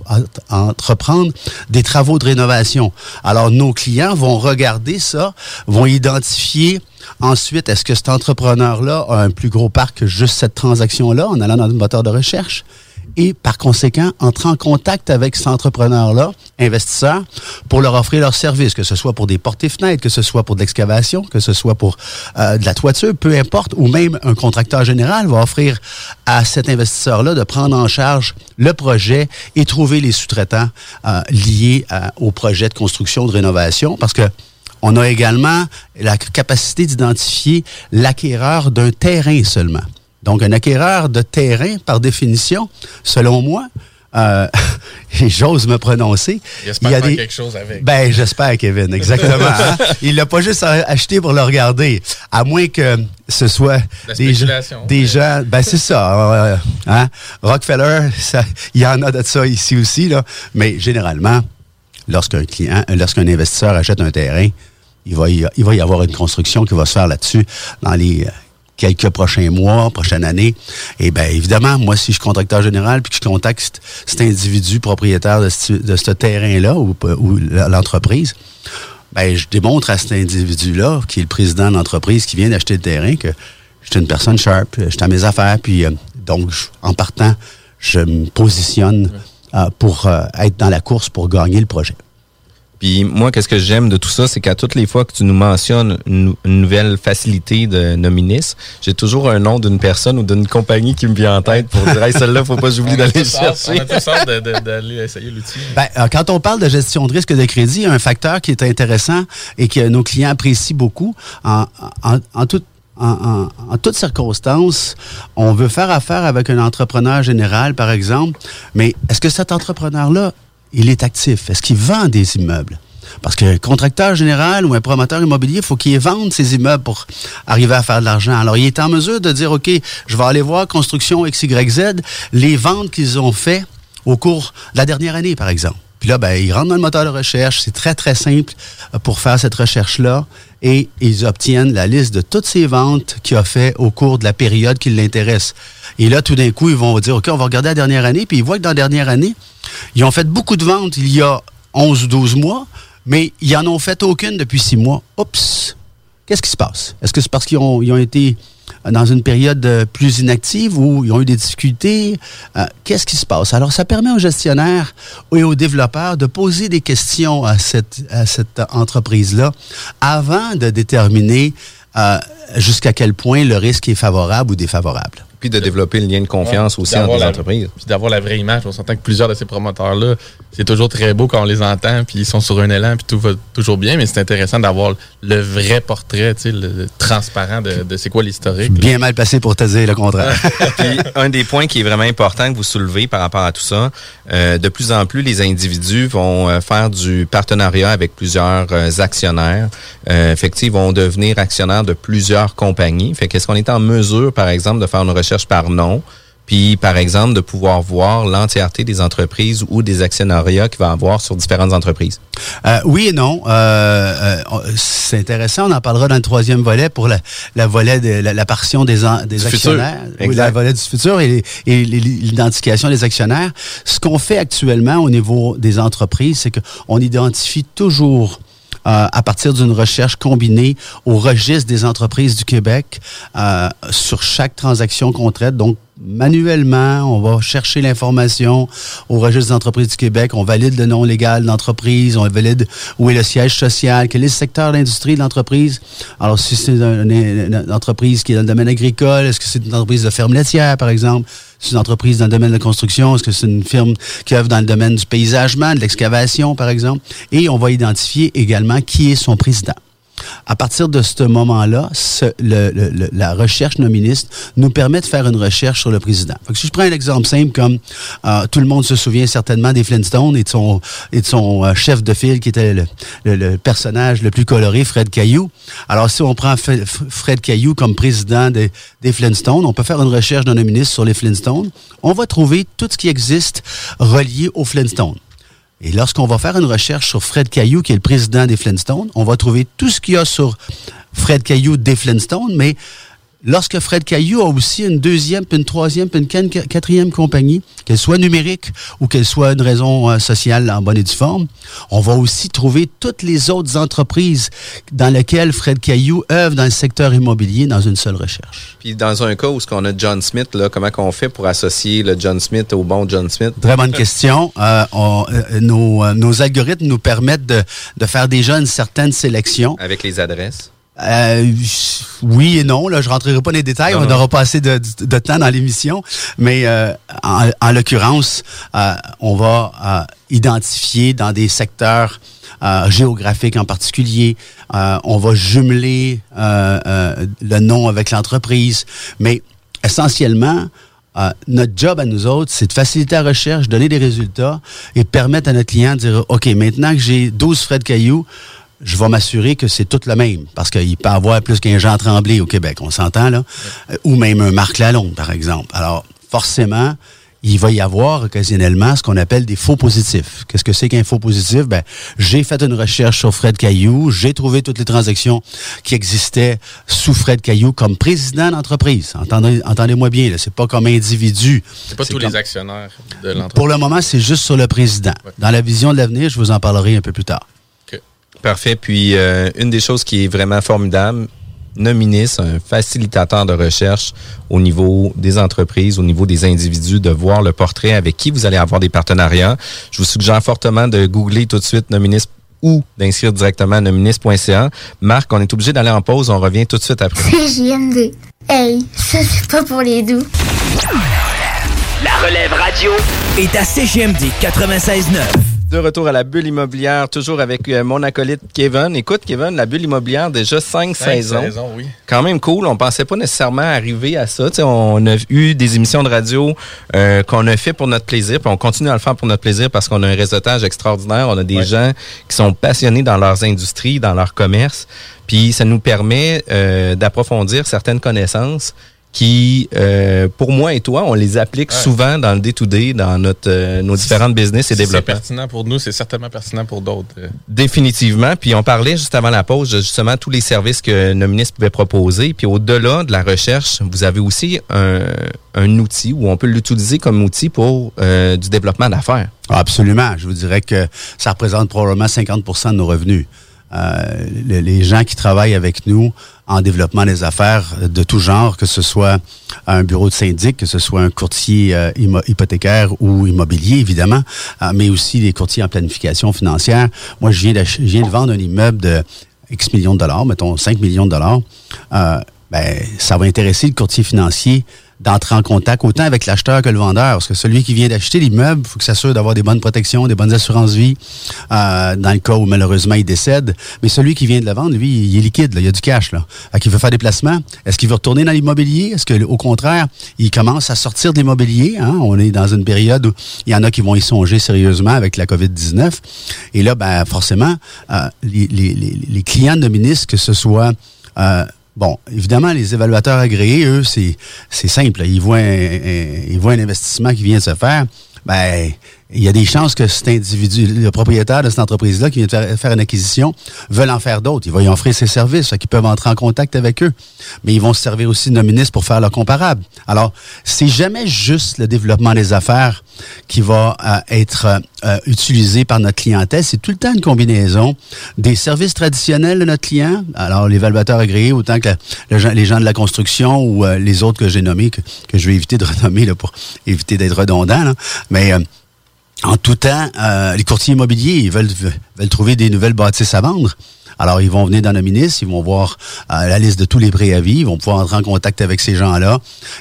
entreprendre des travaux de rénovation. Alors nos clients vont regarder ça, vont identifier Ensuite, est-ce que cet entrepreneur-là a un plus gros parc que juste cette transaction-là en allant dans le moteur de recherche? Et par conséquent, entrer en contact avec cet entrepreneur-là, investisseur, pour leur offrir leurs services, que ce soit pour des portes et fenêtres, que ce soit pour de l'excavation, que ce soit pour euh, de la toiture, peu importe, ou même un contracteur général va offrir à cet investisseur-là de prendre en charge le projet et trouver les sous-traitants euh, liés euh, au projet de construction, de rénovation, parce que on a également la capacité d'identifier l'acquéreur d'un terrain seulement. Donc, un acquéreur de terrain, par définition, selon moi, euh, j'ose me prononcer. Il, y a des... quelque chose avec. Ben, j'espère, Kevin, exactement. hein? Il l'a pas juste acheté pour le regarder, à moins que ce soit des, des gens. Ben, c'est ça. Euh, hein? Rockefeller, il y en a de ça ici aussi, là. Mais généralement, lorsqu'un client, lorsqu'un investisseur achète un terrain, il va, y, il va y avoir une construction qui va se faire là-dessus dans les quelques prochains mois, prochaine année. Et bien, évidemment, moi, si je suis contracteur général puis que je contacte cet individu propriétaire de ce, terrain-là ou, ou l'entreprise, ben, je démontre à cet individu-là, qui est le président de l'entreprise qui vient d'acheter le terrain, que je suis une personne sharp, je suis à mes affaires, puis euh, donc, en partant, je me positionne euh, pour être dans la course pour gagner le projet. Puis moi, qu'est-ce que j'aime de tout ça, c'est qu'à toutes les fois que tu nous mentionnes une, nouvelle facilité de nominis, j'ai toujours un nom d'une personne ou d'une compagnie qui me vient en tête pour dire hey, celle-là, faut pas que j'oublie d'aller chercher. On a tous hâte d'aller essayer l'outil. Ben, euh, quand on parle de gestion de risque de crédit, un facteur qui est intéressant et que nos clients apprécient beaucoup en, en, en toute en, en, toutes circonstances, on veut faire affaire avec un entrepreneur général, par exemple, mais est-ce que cet entrepreneur-là il est actif? Est-ce qu'il vend des immeubles? Parce que contracteur général ou un promoteur immobilier, il faut qu'il vende ses immeubles pour arriver à faire de l'argent. Alors, il est en mesure de dire, OK, je vais aller voir Construction XYZ, les ventes qu'ils ont fait au cours de la dernière année, par exemple. Puis là, ben, ils rentrent dans le moteur de recherche. C'est très, très simple pour faire cette recherche-là. Et ils obtiennent la liste de toutes ces ventes qu'il a fait au cours de la période qui l'intéresse. Et là, tout d'un coup, ils vont dire, OK, on va regarder la dernière année. Puis ils voient que dans la dernière année, ils ont fait beaucoup de ventes il y a 11 ou 12 mois, mais ils n'en ont fait aucune depuis 6 mois. Oups! Qu'est-ce qui se passe? Est-ce que c'est parce qu'ils ont, ils ont été dans une période euh, plus inactive où ils ont eu des difficultés. Euh, Qu'est-ce qui se passe? Alors, ça permet aux gestionnaires et aux développeurs de poser des questions à cette, entreprise-là avant de déterminer euh, jusqu'à quel point le risque est favorable ou défavorable. Puis de développer le lien de confiance Ouais, aussi entre les la- entreprises. Puis d'avoir la vraie image. On s'entend que plusieurs de ces promoteurs-là, c'est toujours très beau quand on les entend, puis ils sont sur un élan, puis tout va toujours bien, mais c'est intéressant d'avoir le vrai portrait, tu sais, le, le transparent de, de c'est quoi l'historique. Bien mal placé pour te dire le contraire. Puis un des points qui est vraiment important que vous soulevez par rapport à tout ça, euh, de plus en plus les individus vont euh, faire du partenariat avec plusieurs euh, actionnaires. Euh, fait ils vont devenir actionnaires de plusieurs compagnies. Fait qu'est-ce qu'on est en mesure, par exemple, de faire une recherche par nom? Puis, par exemple, de pouvoir voir l'entièreté des entreprises ou des actionnariats qu'il va avoir sur différentes entreprises. Euh, oui et non. Euh, euh, c'est intéressant. On en parlera dans le troisième volet pour la, la volet de la, la partition des, en- des actionnaires. Exact. la volet du futur et, et l'identification des actionnaires. Ce qu'on fait actuellement au niveau des entreprises, c'est qu'on identifie toujours euh, à partir d'une recherche combinée au registre des entreprises du Québec euh, sur chaque transaction qu'on traite. Donc, manuellement, on va chercher l'information au registre des entreprises du Québec, on valide le nom légal de l'entreprise, on valide où est le siège social, quel est le secteur d'industrie de l'entreprise. Alors, si c'est un- une, une entreprise qui est dans le domaine agricole, est-ce que c'est une entreprise de ferme laitière, par exemple? C'est une entreprise dans le domaine de la construction? Est-ce que c'est une firme qui œuvre dans le domaine du paysagement, de l'excavation, par exemple? Et on va identifier également qui est son président. À partir de ce moment-là, la recherche noministe nous permet de faire une recherche sur le président. Si je prends un exemple simple comme euh, tout le monde se souvient certainement des Flintstones et de son, euh, chef de file qui était le, personnage le plus coloré, Fred Caillou. Alors si on prend Fred Caillou comme président des, des Flintstones, on peut faire une recherche de noministe sur les Flintstones. On va trouver tout ce qui existe relié aux Flintstones. Et lorsqu'on va faire une recherche sur Fred Caillou, qui est le président des Flintstones, on va trouver tout ce qu'il y a sur Fred Caillou des Flintstones, mais lorsque Fred Caillou a aussi une deuxième, puis une troisième, puis une quat- quatrième compagnie, qu'elle soit numérique ou qu'elle soit une raison euh, sociale en bonne et due forme, on va aussi trouver toutes les autres entreprises dans lesquelles Fred Caillou œuvre dans le secteur immobilier dans une seule recherche. Puis dans un cas où ce qu'on a John Smith, là, comment qu'on fait pour associer le John Smith au bon John Smith? Très bonne question. Euh, on- euh, nos, euh, nos algorithmes nous permettent de, de faire déjà une certaine sélection. Avec les adresses. Euh, oui et non. Là, je rentrerai pas dans les détails. Non, on n'aura pas assez de, de- de temps dans l'émission. Mais euh, en, en l'occurrence, euh, on va euh, identifier dans des secteurs géographiques en particulier. on va jumeler le nom avec l'entreprise. Mais essentiellement, euh, notre job à nous autres, c'est de faciliter la recherche, donner des résultats et permettre à notre client de dire, OK, maintenant que j'ai 12 frais de cailloux, je vais m'assurer que c'est tout le même. Parce qu'il peut y avoir plus qu'un Jean Tremblay au Québec, on s'entend là? Euh, Ou même un Marc Lalonde, par exemple. Alors, forcément, il va y avoir occasionnellement ce qu'on appelle des faux positifs. Qu'est-ce que c'est qu'un faux positif? Ben, j'ai fait une recherche sur Fred Caillou, j'ai trouvé toutes les transactions qui existaient sous Fred Caillou comme président d'entreprise. Entendez, entendez-moi bien, là, c'est pas comme individu. C'est pas tous comme- les actionnaires de l'entreprise. Pour le moment, c'est juste sur le président. Dans la vision de l'avenir, je vous en parlerai un peu plus tard. Parfait. Puis, euh, une des choses qui est vraiment formidable, Nominis, un facilitateur de recherche au niveau des entreprises, au niveau des individus, de voir le portrait avec qui vous allez avoir des partenariats. Je vous suggère fortement de googler tout de suite Nominis ou d'inscrire directement à nominis.ca. Marc, on est obligé d'aller en pause. On revient tout de suite après. CJMD. Hey, ça c'est pas pour les doux. La relève radio est à CGMD 96.9. De retour à la bulle immobilière, toujours avec euh, mon acolyte Kevin. Écoute, Kevin, la bulle immobilière, déjà cinq, Cinq saisons. saisons, oui. Quand même cool. On pensait pas nécessairement arriver à ça. On a eu des émissions de radio euh, qu'on a fait pour notre plaisir, puis on continue à le faire pour notre plaisir parce qu'on a un réseautage extraordinaire. On a des Ouais. gens qui sont passionnés dans leurs industries, dans leur commerce. Puis ça nous permet euh, d'approfondir certaines connaissances qui, euh, pour moi et toi, on les applique Ouais. souvent dans le day-to-day, dans notre, euh, nos différentes business et Si C'est développements. pertinent pour nous, c'est certainement pertinent pour d'autres. euh. Définitivement. Puis on parlait juste avant la pause de justement tous les services que nos ministres pouvaient proposer. Puis au-delà de la recherche, vous avez aussi un, un outil où on peut l'utiliser comme outil pour euh, du développement d'affaires. Absolument. Je vous dirais que ça représente probablement 50% de nos revenus. Euh, le- les gens qui travaillent avec nous en développement des affaires de tout genre, que ce soit un bureau de syndic, que ce soit un courtier euh, hypothécaire ou immobilier, évidemment, euh, mais aussi des courtiers en planification financière. Moi, je viens, d'ach- je viens de vendre un immeuble de X millions de dollars, mettons 5 millions de dollars. Euh, ben, ça va intéresser le courtier financier d'entrer en contact autant avec l'acheteur que le vendeur. Parce que celui qui vient d'acheter l'immeuble, il faut qu'il s'assure d'avoir des bonnes protections, des bonnes assurances vie, euh, dans le cas où malheureusement il décède. Mais celui qui vient de la vendre, lui, il est liquide, là, il y a du cash. Là. Fait veut faire des placements. Est-ce qu'il veut retourner dans l'immobilier? Est-ce que, au contraire, il commence à sortir de l'immobilier? Hein? On est dans une période où il y en a qui vont y songer sérieusement avec la COVID-19. Et là, ben, forcément, euh, les, les, les, clients de ministres, que ce soit euh, Bon, évidemment, les évaluateurs agréés, eux, c'est simple. Ils voient un, un- ils voient un investissement qui vient se faire. Ben, il y a des chances que cet individu, le propriétaire de cette entreprise-là qui vient de faire, une acquisition, veulent en faire d'autres. Il va y offrir ses services, qu'ils peuvent entrer en contact avec eux. Mais ils vont se servir aussi de nos ministres pour faire leur comparable. Alors, c'est jamais juste le développement des affaires qui va euh, être euh, utilisé par notre clientèle. C'est tout le temps une combinaison des services traditionnels de notre client, alors l'évaluateur agréé, autant que les gens de la construction ou euh, les autres que j'ai nommés, que, je vais éviter de renommer pour éviter d'être redondant. là. Mais en tout temps, euh, les courtiers immobiliers, veulent, veulent trouver des nouvelles bâtisses à vendre. Alors, ils vont venir dans le ministre, ils vont voir euh, la liste de tous les préavis, ils vont pouvoir entrer en contact avec ces gens-là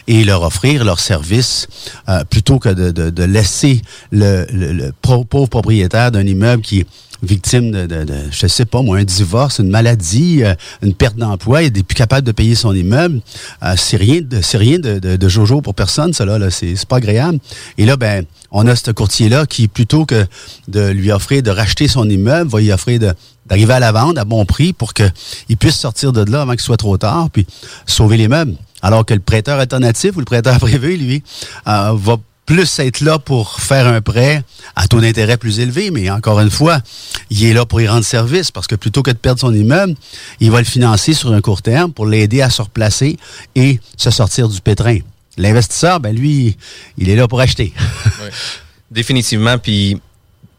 et leur offrir leurs services euh, plutôt que de, de- laisser le, pauvre propriétaire d'un immeuble qui est victime de, de, de, je sais pas moi, un divorce, une maladie, euh, une perte d'emploi, il n'est plus capable de payer son immeuble. Euh, c'est rien de c'est rien de jojo pour personne, cela là, c'est c'est pas agréable. Et là, ben, on a ce courtier-là qui, plutôt que de lui offrir de racheter son immeuble, va lui offrir de d'arriver à la vente à bon prix pour qu'il puisse sortir de là avant qu'il soit trop tard, puis sauver les meubles. Alors que le prêteur alternatif ou le prêteur privé, lui, euh, va plus être là pour faire un prêt à taux d'intérêt plus élevé, mais encore une fois, il est là pour y rendre service parce que plutôt que de perdre son immeuble, il va le financer sur un court terme pour l'aider à se replacer et se sortir du pétrin. L'investisseur, ben lui, il est là pour acheter. Définitivement. Puis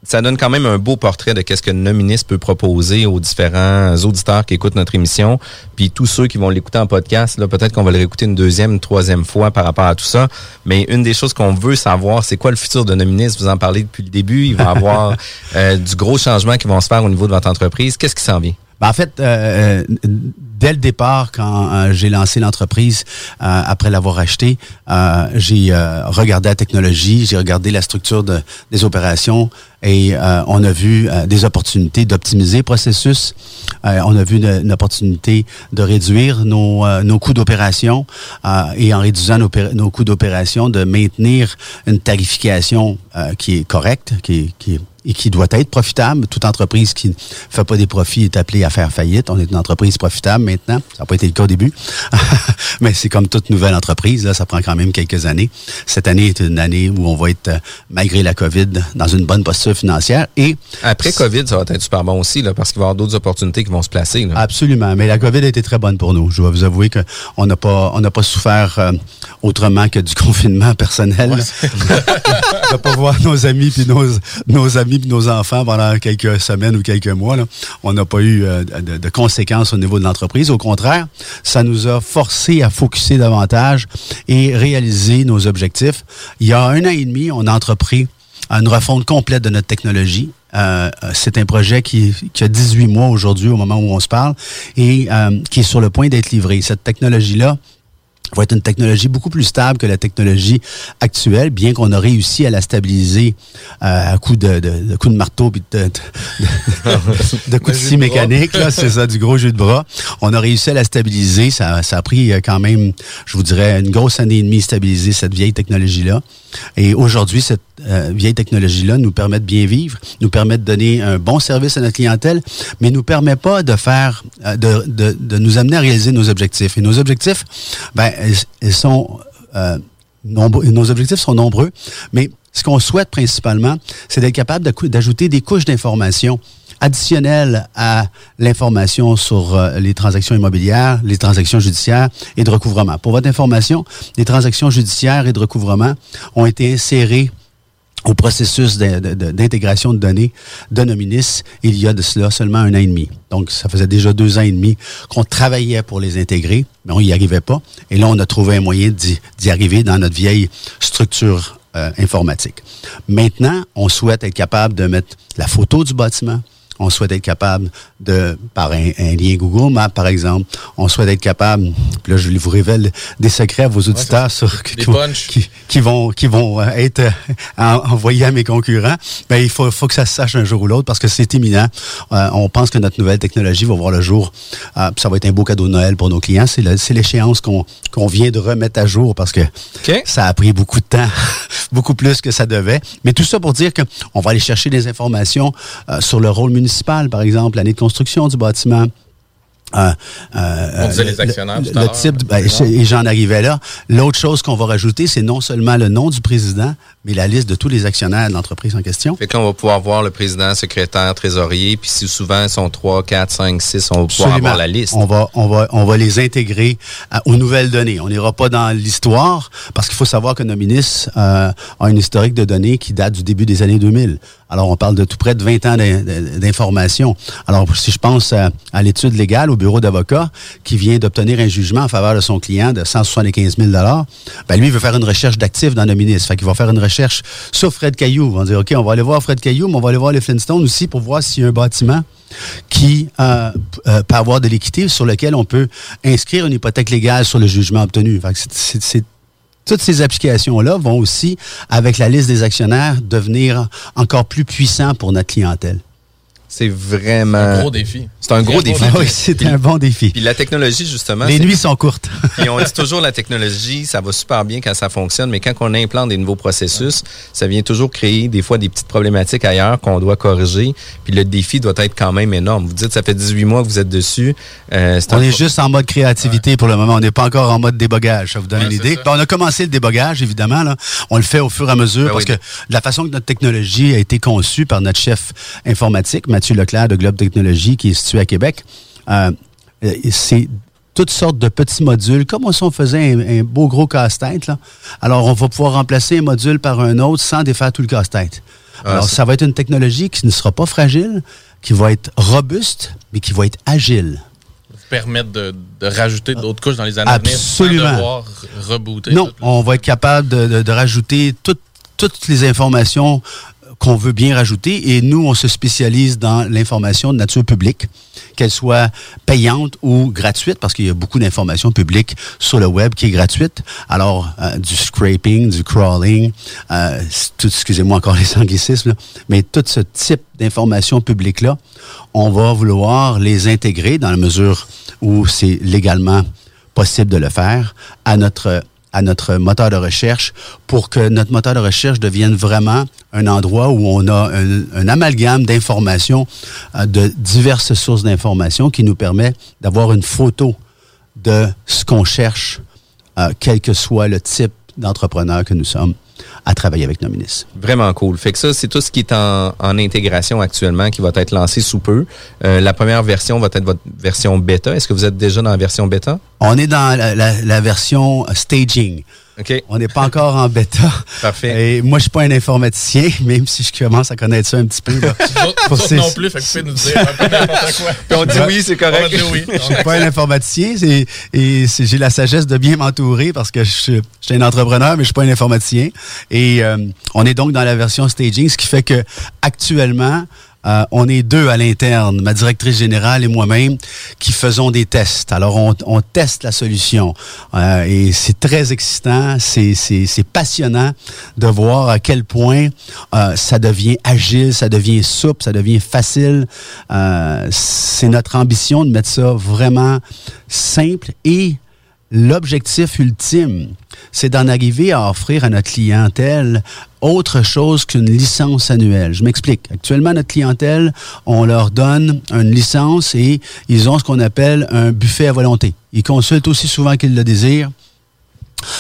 ça donne quand même un beau portrait de qu'est-ce que Nominis peut proposer aux différents auditeurs qui écoutent notre émission. Puis tous ceux qui vont l'écouter en podcast, là, peut-être qu'on va le réécouter une deuxième, une troisième fois par rapport à tout ça. Mais une des choses qu'on veut savoir, c'est quoi le futur de Nominis? Vous en parlez depuis le début. Il va y avoir euh, du gros changement qui vont se faire au niveau de votre entreprise. Qu'est-ce qui s'en vient? Ben, en fait, euh, dès le départ, quand euh, j'ai lancé l'entreprise, euh, après l'avoir acheté, euh, j'ai euh, regardé la technologie, j'ai regardé la structure de- des opérations et on a vu des opportunités d'optimiser le processus. On a vu une, opportunité de réduire nos, nos coûts d'opération et en réduisant nos, nos coûts d'opération, de maintenir une tarification qui est correcte, qui qui est et qui doit être profitable. Toute entreprise qui ne fait pas des profits est appelée à faire faillite. On est une entreprise profitable maintenant. Ça n'a pas été le cas au début. Mais c'est comme toute nouvelle entreprise, là, ça prend quand même quelques années. Cette année est une année où on va être, euh, malgré la COVID, dans une bonne posture financière. Et Après COVID, ça va être super bon aussi, là, parce qu'il va y avoir d'autres opportunités qui vont se placer. là. Absolument. Mais la COVID a été très bonne pour nous. Je dois vous avouer qu'on n'a pas, on n'a pas souffert euh, autrement que du confinement personnel. de pas voir nos amis puis nos, nos amis nos enfants pendant quelques semaines ou quelques mois. On n'a pas eu euh, de, conséquences au niveau de l'entreprise. Au contraire, ça nous a forcé à focuser davantage et réaliser nos objectifs. Il y a un an et demi, on a entrepris une refonte complète de notre technologie. Euh, euh, c'est un projet qui, a 18 mois aujourd'hui au moment où on se parle et qui est sur le point d'être livré. Cette technologie-là, va être une technologie beaucoup plus stable que la technologie actuelle, bien qu'on a réussi à la stabiliser euh, à coup de, de, de coups de marteau puis de, de, de, coups de scie mécanique. Là, c'est ça, du gros jeu de bras. On a réussi à la stabiliser. Ça, ça a pris euh, quand même, je vous dirais, une grosse année et demie stabiliser cette vieille technologie-là. Et aujourd'hui, cette euh, vieille technologie-là nous permet de bien vivre, nous permet de donner un bon service à notre clientèle, mais nous permet pas de faire, euh, de, de, de nous amener à réaliser nos objectifs. Et nos objectifs, ben, ils sont euh, nombreux, nos objectifs sont nombreux, mais ce qu'on souhaite principalement, c'est d'être capable d'ajouter des couches d'informations additionnelles à l'information sur euh, les transactions immobilières, les transactions judiciaires et de recouvrement. Pour votre information, les transactions judiciaires et de recouvrement ont été insérées au processus d'intégration de, données de Nominis il y a de cela seulement un an et demi. Donc, ça faisait déjà deux ans et demi qu'on travaillait pour les intégrer, mais on n'y arrivait pas. Et là, on a trouvé un moyen d'y arriver dans notre vieille structure euh, informatique. Maintenant, on souhaite être capable de mettre la photo du bâtiment, on souhaite être capable de, par un, lien Google Maps, par exemple, on souhaite être capable, là, je vous révèle des secrets à vos auditeurs sur, qui, qui, vont, qui vont euh, être euh, envoyés à mes concurrents. Ben, il faut, faut que ça se sache un jour ou l'autre parce que c'est imminent. Euh, on pense que notre nouvelle technologie va voir le jour. ça va être un beau cadeau de Noël pour nos clients. C'est l'échéance qu'on qu'on vient de remettre à jour parce que ça a pris beaucoup de temps, beaucoup plus que ça devait. Mais tout ça pour dire qu'on va aller chercher des informations sur le rôle municipal par exemple, l'année de construction du bâtiment. Euh, euh, on disait les actionnaires. Le, type, ben, et j'en arrivais là. L'autre chose qu'on va rajouter, c'est non seulement le nom du président, mais la liste de tous les actionnaires de l'entreprise en question. Fait qu'on va pouvoir voir le président, secrétaire, trésorier, puis si souvent ils sont 3, 4, 5, 6, on va pouvoir avoir la liste. On va, on va, on va les intégrer aux nouvelles données. On n'ira pas dans l'histoire, parce qu'il faut savoir que nos ministres euh, ont une historique de données qui date du début des années 2000. Alors, on parle de tout près de 20 ans d'informations. Alors, si je pense à, l'étude légale au bureau d'avocat qui vient d'obtenir un jugement en faveur de son client de 175 000 ben lui, il veut faire une recherche d'actifs dans le ministre. Fait qu'il va faire une recherche sur Fred Caillou. On va dire, OK, on va aller voir Fred Caillou, mais on va aller voir les Flintstones aussi pour voir s'il y a un bâtiment qui euh, euh, peut avoir de l'équité sur lequel on peut inscrire une hypothèque légale sur le jugement obtenu. C'est toutes ces applications-là vont aussi, avec la liste des actionnaires, devenir encore plus puissants pour notre clientèle. C'est vraiment. un gros défi. C'est un gros défi. oui, c'est un bon défi. Puis la technologie, justement. Les nuits sont courtes. puis on dit toujours la technologie, ça va super bien quand ça fonctionne, mais quand on implante des nouveaux processus, ça vient toujours créer des fois des petites problématiques ailleurs qu'on doit corriger. Puis le défi doit être quand même énorme. Vous dites, ça fait 18 mois que vous êtes dessus. Euh, on est juste en mode créativité pour le moment. On n'est pas encore en mode débogage. Ça vous donne une idée. on a commencé le débogage, évidemment. Là. On le fait au fur et à mesure ben parce que la façon que notre technologie a été conçue par notre chef informatique, Mathieu Leclerc de Globe Technologies, qui est situé à Québec. Euh, c'est toutes sortes de petits modules, comme si on faisait un, beau gros casse-tête. Alors, on va pouvoir remplacer un module par un autre sans défaire tout le casse-tête. Ah, Alors, ça va être une technologie qui ne sera pas fragile, qui va être robuste, mais qui va être agile permettre de, rajouter d'autres couches dans les années Absolument. à venir sans devoir rebooter. Non, on va être capable de, de rajouter toutes les informations qu'on veut bien rajouter. Et nous, on se spécialise dans l'information de nature publique, qu'elle soit payante ou gratuite, parce qu'il y a beaucoup d'informations publiques sur le web qui est gratuite. Alors, euh, du scraping, du crawling, euh, excusez-moi encore les anglicismes, mais tout ce type d'informations publiques-là, on va vouloir les intégrer dans la mesure où c'est légalement possible de le faire à notre à notre moteur de recherche pour que notre moteur de recherche devienne vraiment un endroit où on a un, amalgame d'informations, euh, de diverses sources d'informations qui nous permet d'avoir une photo de ce qu'on cherche, euh, quel que soit le type d'entrepreneur que nous sommes à travailler avec. Vraiment cool. Fait que ça, c'est tout ce qui est en, intégration actuellement qui va être lancé sous peu. Euh, la première version va être votre version bêta. Est-ce que vous êtes déjà dans la version bêta? On est dans la version staging. On n'est pas encore en bêta. Parfait. Et moi, je suis pas un informaticien, même si je commence à connaître ça un petit peu. Là. non plus, fait que tu peux nous dire un peu n'importe quoi. Puis on dit oui, c'est correct. On dit oui. je suis pas un informaticien et j'ai la sagesse de bien m'entourer parce que je, suis un entrepreneur, mais je suis pas un informaticien. Et euh, on est donc dans la version staging, ce qui fait que actuellement, euh, on est deux à l'interne, ma directrice générale et moi-même, qui faisons des tests. Alors, on, on teste la solution. Euh, et c'est très excitant, c'est passionnant de voir à quel point euh, ça devient agile, ça devient souple, ça devient facile. Euh, c'est notre ambition de mettre ça vraiment simple et l'objectif ultime, c'est d'en arriver à offrir à notre clientèle autre chose qu'une licence annuelle. Je m'explique. Actuellement, notre clientèle, on leur donne une licence et ils ont ce qu'on appelle un buffet à volonté. Ils consultent aussi souvent qu'ils le désirent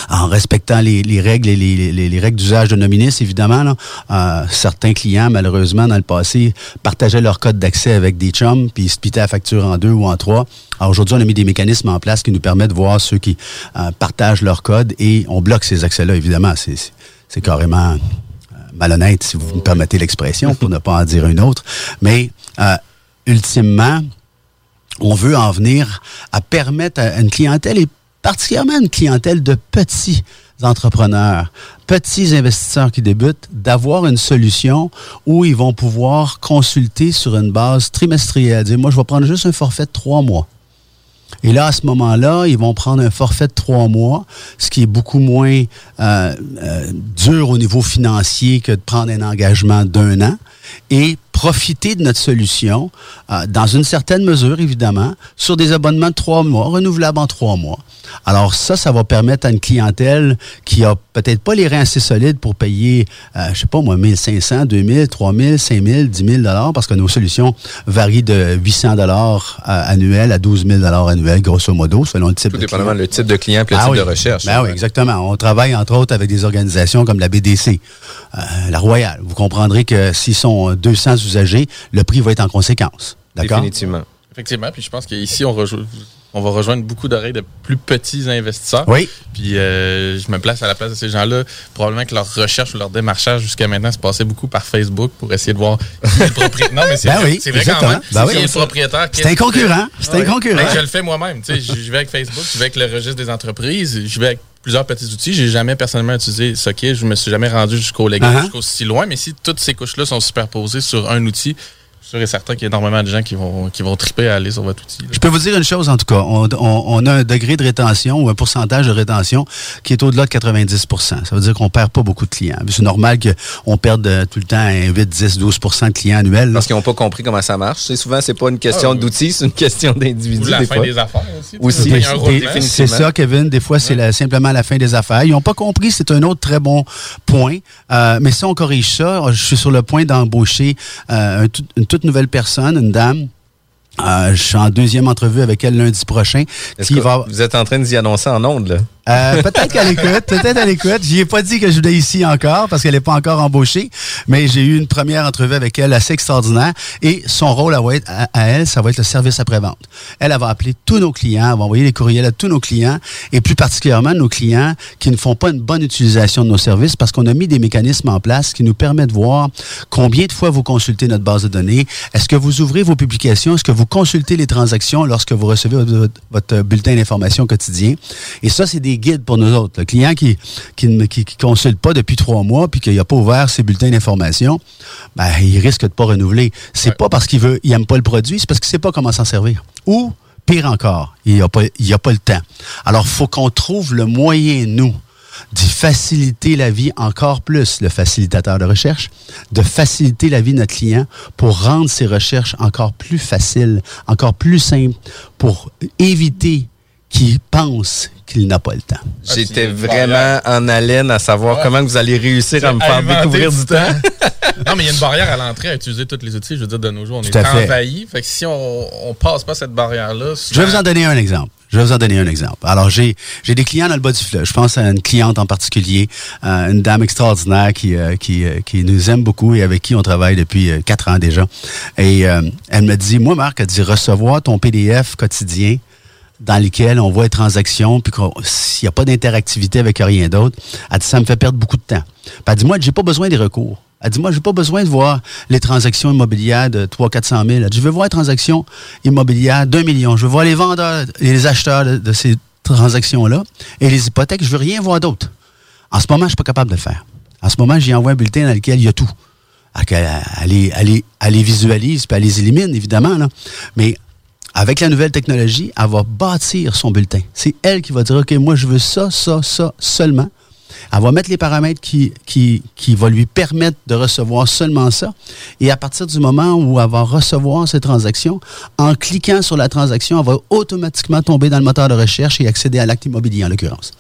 en respectant les, règles et les, règles d'usage de Nominis, évidemment. Euh, certains clients, malheureusement, dans le passé, partageaient leur code d'accès avec des chums, puis ils splittaient la facture en deux ou en trois. Alors aujourd'hui, on a mis des mécanismes en place qui nous permettent de voir ceux qui euh, partagent leur code et on bloque ces accès-là, évidemment. Carrément euh, malhonnête, si vous me permettez l'expression, pour ne pas en dire une autre. Mais ultimement, on veut en venir à permettre à une clientèle et particulièrement une clientèle de petits entrepreneurs, petits investisseurs qui débutent, d'avoir une solution où ils vont pouvoir consulter sur une base trimestrielle. Dire, moi, je vais prendre juste un forfait de trois mois. Et là, à ce moment-là, ils vont prendre un forfait de trois mois, ce qui est beaucoup moins euh, euh, dur au niveau financier que de prendre un engagement d'un an. Et profiter de notre solution, euh, dans une certaine mesure, évidemment, sur des abonnements de trois mois, renouvelables en trois mois. Alors ça, ça va permettre à une clientèle qui a peut-être pas les reins assez solides pour payer, euh, je sais pas moi, 1500, 2000, 3000, 5000, 10 000 dollars, parce que nos solutions varient de 800 dollars euh, annuels à 12 000 dollars annuels, grosso modo, selon le type Tout de dépendamment le type de client et le Ah type oui. de recherche. Ben oui, exactement. On travaille entre autres avec des organisations comme la BDC, euh, la Royale. Vous comprendrez que s'ils sont 200 usagers, le prix va être en conséquence. D'accord? Définitivement. Effectivement, puis je pense qu'ici, on, rejoue- on va rejoindre beaucoup d'oreilles de plus petits investisseurs. Oui. Puis euh, je me place à la place de ces gens-là. Probablement que leur recherche ou leur démarchage jusqu'à maintenant se passait beaucoup par Facebook pour essayer de voir qui est le propriétaire. Non, mais c'est Ben vrai, oui, c'est vrai quand exactement. même. Ben Qui oui. est le propriétaire. C'est un concurrent. C'est un concurrent. Ben, je le fais moi-même. Tu sais, je je vais avec Facebook, je vais avec le registre des entreprises, je vais avec plusieurs petits outils. J'ai jamais personnellement utilisé Socket. Je me suis jamais rendu jusqu'au légal, Uh-huh. jusqu'au si loin. Mais si toutes ces couches-là sont superposées sur un outil, sûr et certain qu'il y a énormément de gens qui vont, qui vont triper à aller sur votre outil. là. Je peux vous dire une chose, en tout cas. On, on- on a un degré de rétention ou un pourcentage de rétention qui est au-delà de 90% Ça veut dire qu'on perd pas beaucoup de clients. C'est normal qu'on perde euh, tout le temps un 8, 10, 12% de clients annuels. là. Parce qu'ils n'ont pas compris comment ça marche. C'est souvent, c'est pas une question Ah, oui. d'outils, c'est une question d'individu. Ou la des fin fois. des affaires aussi. Aussi. C'est ça, Kevin. Des fois, c'est simplement la fin des affaires. Ils n'ont pas compris. C'est un autre très bon point. Euh, mais si on corrige ça, je suis sur le point d'embaucher euh, un tout- une toute nouvelle personne, une dame. Euh, je suis en deuxième entrevue avec elle lundi prochain. Qui va, Vous êtes en train d'y annoncer en ondes, là? Euh, peut-être qu'à l'écoute, peut-être à l'écoute. J'y ai pas dit que je voulais ici encore parce qu'elle n'est pas encore embauchée, mais j'ai eu une première entrevue avec elle assez extraordinaire et son rôle à, à- elle, ça va être le service après-vente. Elle, elle va appeler tous nos clients, elle va envoyer les courriels à tous nos clients et plus particulièrement nos clients qui ne font pas une bonne utilisation de nos services parce qu'on a mis des mécanismes en place qui nous permettent de voir combien de fois vous consultez notre base de données, est-ce que vous ouvrez vos publications, est-ce que vous consultez les transactions lorsque vous recevez votre- votre bulletin d'information quotidien? Et ça, c'est des guides pour nous autres. Le client qui ne qui, qui consulte pas depuis trois mois puis qu'il n'a pas ouvert ses bulletins d'information, ben, il risque de pas renouveler. C'est pas parce qu'il veut, il aime pas le produit, c'est parce qu'il sait pas comment s'en servir. Ou, pire encore, il n'a pas, il a pas le temps. Alors, faut qu'on trouve le moyen, nous, d'y faciliter la vie encore plus, le facilitateur de recherche, de faciliter la vie de notre client pour rendre ses recherches encore plus faciles, encore plus simples, pour éviter qu'il pense qu'il n'a pas le temps. J'étais vraiment en haleine à savoir comment vous allez réussir à me faire découvrir du temps. non, mais il y a une barrière à l'entrée à utiliser tous les outils. Je veux dire, de nos jours, on Tout est à fait. envahi. Fait que si on, on passe pas cette barrière-là, Je vais vous en donner un exemple. Je vais vous en donner un exemple. Alors, j'ai j'ai des clients dans le bas du fleuve. Je pense à une cliente en particulier, euh, une dame extraordinaire qui, euh, qui, euh, qui nous aime beaucoup et avec qui on travaille depuis euh, quatre ans déjà. Et euh, elle me dit, moi, Marc, elle dit, recevoir ton PDF quotidien dans lequel on voit les transactions, puis s'il n'y a pas d'interactivité avec rien d'autre, elle dit, ça me fait perdre beaucoup de temps. Puis elle dit, moi, j'ai pas besoin des recours. Elle dit, moi, j'ai pas besoin de voir les transactions immobilières de 300 400 000. Elle dit, je veux voir les transactions immobilières d'un million. Je veux voir les vendeurs et les acheteurs de, ces transactions-là. Et les hypothèques, je veux rien voir d'autre. En ce moment, je suis pas capable de le faire. En ce moment, j'y envoie un bulletin dans lequel il y a tout. elle les, elle les- elle les visualise, puis elle les élimine, évidemment. Là. Mais avec la nouvelle technologie, elle va bâtir son bulletin. C'est elle qui va dire, OK, moi, je veux ça, ça, ça seulement. Elle va mettre les paramètres qui, qui, qui vont lui permettre de recevoir seulement ça. Et à partir du moment où elle va recevoir ces transactions, en cliquant sur la transaction, elle va automatiquement tomber dans le moteur de recherche et accéder à l'acte immobilier, en l'occurrence.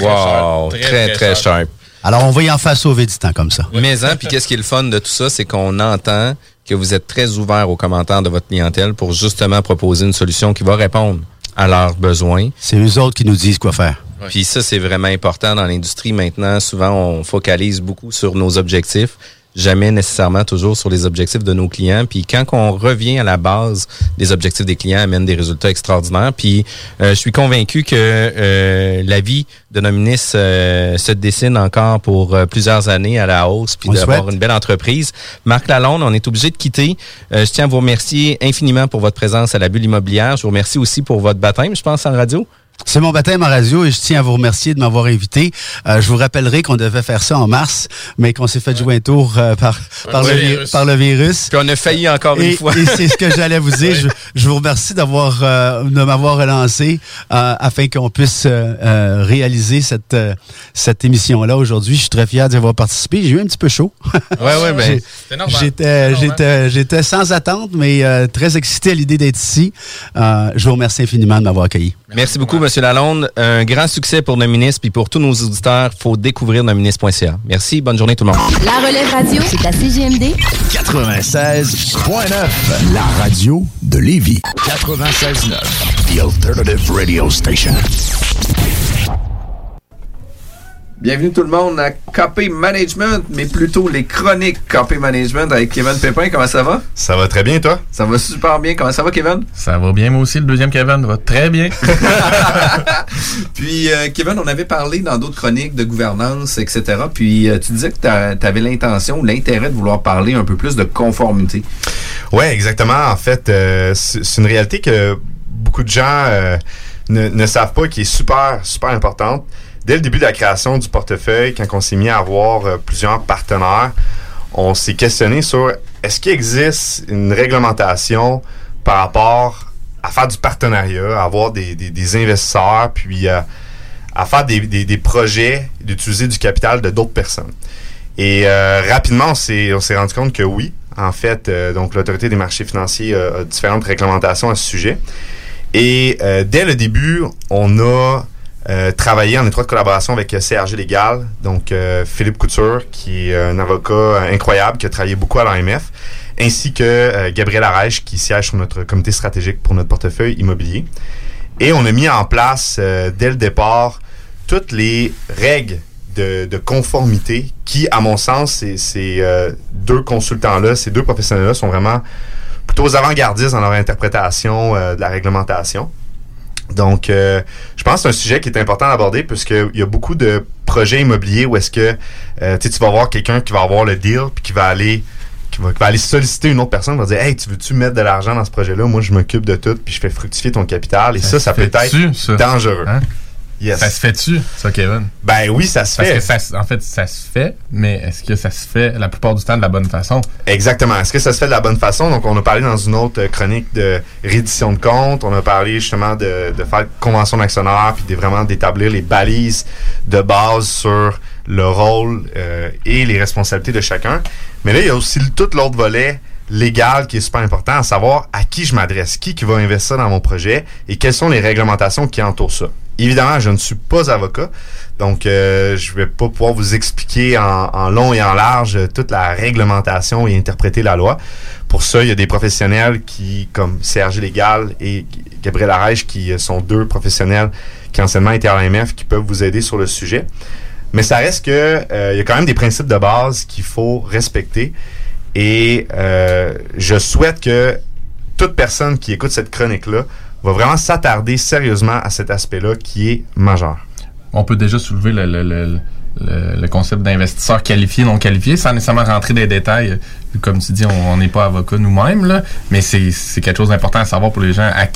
Wow, très, très, sharp. Alors, on va y en faire sauver du temps comme ça. Mais hein, puis qu'est-ce qui est le fun de tout ça, c'est qu'on entend que vous êtes très ouvert aux commentaires de votre clientèle pour justement proposer une solution qui va répondre à leurs besoins. C'est eux autres qui nous disent quoi faire. Puis ça, c'est vraiment important dans l'industrie maintenant. Souvent, on focalise beaucoup sur nos objectifs, jamais nécessairement toujours sur les objectifs de nos clients. Puis quand on revient à la base des objectifs des clients, amène des résultats extraordinaires. Puis euh, je suis convaincu que euh, la vie de Nominis euh, se dessine encore pour euh, plusieurs années à la hausse, puis d'avoir une belle entreprise. Marc Lalonde, on est obligé de quitter. Euh, je tiens à vous remercier infiniment pour votre présence à la bulle immobilière. Je vous remercie aussi pour votre baptême, je pense, en radio. C'est mon baptême en radio et je tiens à vous remercier de m'avoir invité. Euh, je vous rappellerai qu'on devait faire ça en mars, mais qu'on s'est fait jouer un tour euh, par, le, le vi- virus. par le virus. Puis on a failli encore et, une fois. et c'est ce que j'allais vous dire. Je, je vous remercie d'avoir euh, de m'avoir relancé euh, afin qu'on puisse réaliser cette, euh, cette émission-là aujourd'hui. Je suis très fier d'y avoir participé. J'ai eu un petit peu chaud. Ouais, ouais, ben, J'ai- c'est normal. J'étais, j'étais, j'étais sans attente, mais euh, très excité à l'idée d'être ici. Euh, je vous remercie infiniment de m'avoir accueilli. Merci beaucoup, Monsieur Lalonde. Un grand succès pour Nominis, puis pour tous nos auditeurs, faut découvrir nominis.ca. Merci, bonne journée tout le monde. La relève radio, c'est la CGMD 96.9, la radio de Lévis. 96.9, the alternative radio station. Bienvenue tout le monde à KP Management, mais plutôt les chroniques KP Management avec Kevin Pépin. Comment ça va? Ça va très bien, toi? Ça va super bien. Comment ça va, Kevin? Ça va bien, moi aussi. Le deuxième Kevin va très bien. Puis, euh, Kevin, on avait parlé dans d'autres chroniques de gouvernance, etc. Puis, euh, tu disais que tu avais l'intention, l'intérêt de vouloir parler un peu plus de conformité. Oui, exactement. En fait, euh, c'est c'est une réalité que beaucoup de gens euh, ne, ne savent pas, qui est super, super importante. Dès le début de la création du portefeuille, quand on s'est mis à avoir euh, plusieurs partenaires, on s'est questionné sur est-ce qu'il existe une réglementation par rapport à faire du partenariat, à avoir des, investisseurs, puis euh, à faire des, projets, d'utiliser du capital de d'autres personnes? Et euh, rapidement, on s'est rendu compte que oui, en fait, donc l'autorité des marchés financiers a différentes réglementations à ce sujet. Et dès le début, on a euh, travaillé en étroite collaboration avec euh, CRG Légal, donc euh, Philippe Couture, qui est un avocat euh, incroyable, qui a travaillé beaucoup à l'AMF, ainsi que euh, Gabriel Arèche, qui siège sur notre comité stratégique pour notre portefeuille immobilier. Et on a mis en place, euh, dès le départ, toutes les règles de, conformité qui, à mon sens, ces, ces euh, deux consultants-là, ces deux professionnels-là sont vraiment plutôt avant-gardistes dans leur interprétation euh, de la réglementation. Donc, euh, je pense que c'est un sujet qui est important d'aborder puisqu'il y a beaucoup de projets immobiliers où est-ce que euh, tu vas voir quelqu'un qui va avoir le deal puis qui va aller qui va, qui va aller solliciter une autre personne, va dire Hey, tu veux-tu mettre de l'argent dans ce projet-là? Moi, je m'occupe de tout, puis je fais fructifier ton capital. Et ça, ça, peut être ça? dangereux. Hein? Yes. Ça se fait-tu, ça, Kevin? Ben oui, ça se Parce fait. que ça, en fait, ça se fait, mais est-ce que ça se fait la plupart du temps de la bonne façon? Exactement. Est-ce que ça se fait de la bonne façon? Donc, on a parlé dans une autre euh, chronique de reddition de compte. On a parlé justement de, de faire convention d'actionnaire, puis de vraiment d'établir les balises de base sur le rôle euh, et les responsabilités de chacun. Mais là, il y a aussi tout l'autre volet légal qui est super important, à savoir à qui je m'adresse, qui qui va investir dans mon projet et quelles sont les réglementations qui entourent ça. Évidemment, je ne suis pas avocat, donc euh, je vais pas pouvoir vous expliquer en, long et en large euh, toute la réglementation et interpréter la loi. Pour ça, il y a des professionnels qui, comme CRG Légal et Gabriel Arèche, qui euh, sont deux professionnels qui étaient à l'AMF, qui peuvent vous aider sur le sujet. Mais ça reste que euh, il y a quand même des principes de base qu'il faut respecter. Et euh, je souhaite que toute personne qui écoute cette chronique-là va vraiment s'attarder sérieusement à cet aspect-là qui est majeur. On peut déjà soulever le, le- le- le- concept d'investisseur qualifié, non qualifié, sans nécessairement rentrer dans les détails. Comme tu dis, on n'est pas avocat nous-mêmes, là, mais c'est c'est quelque chose d'important à savoir pour les gens. à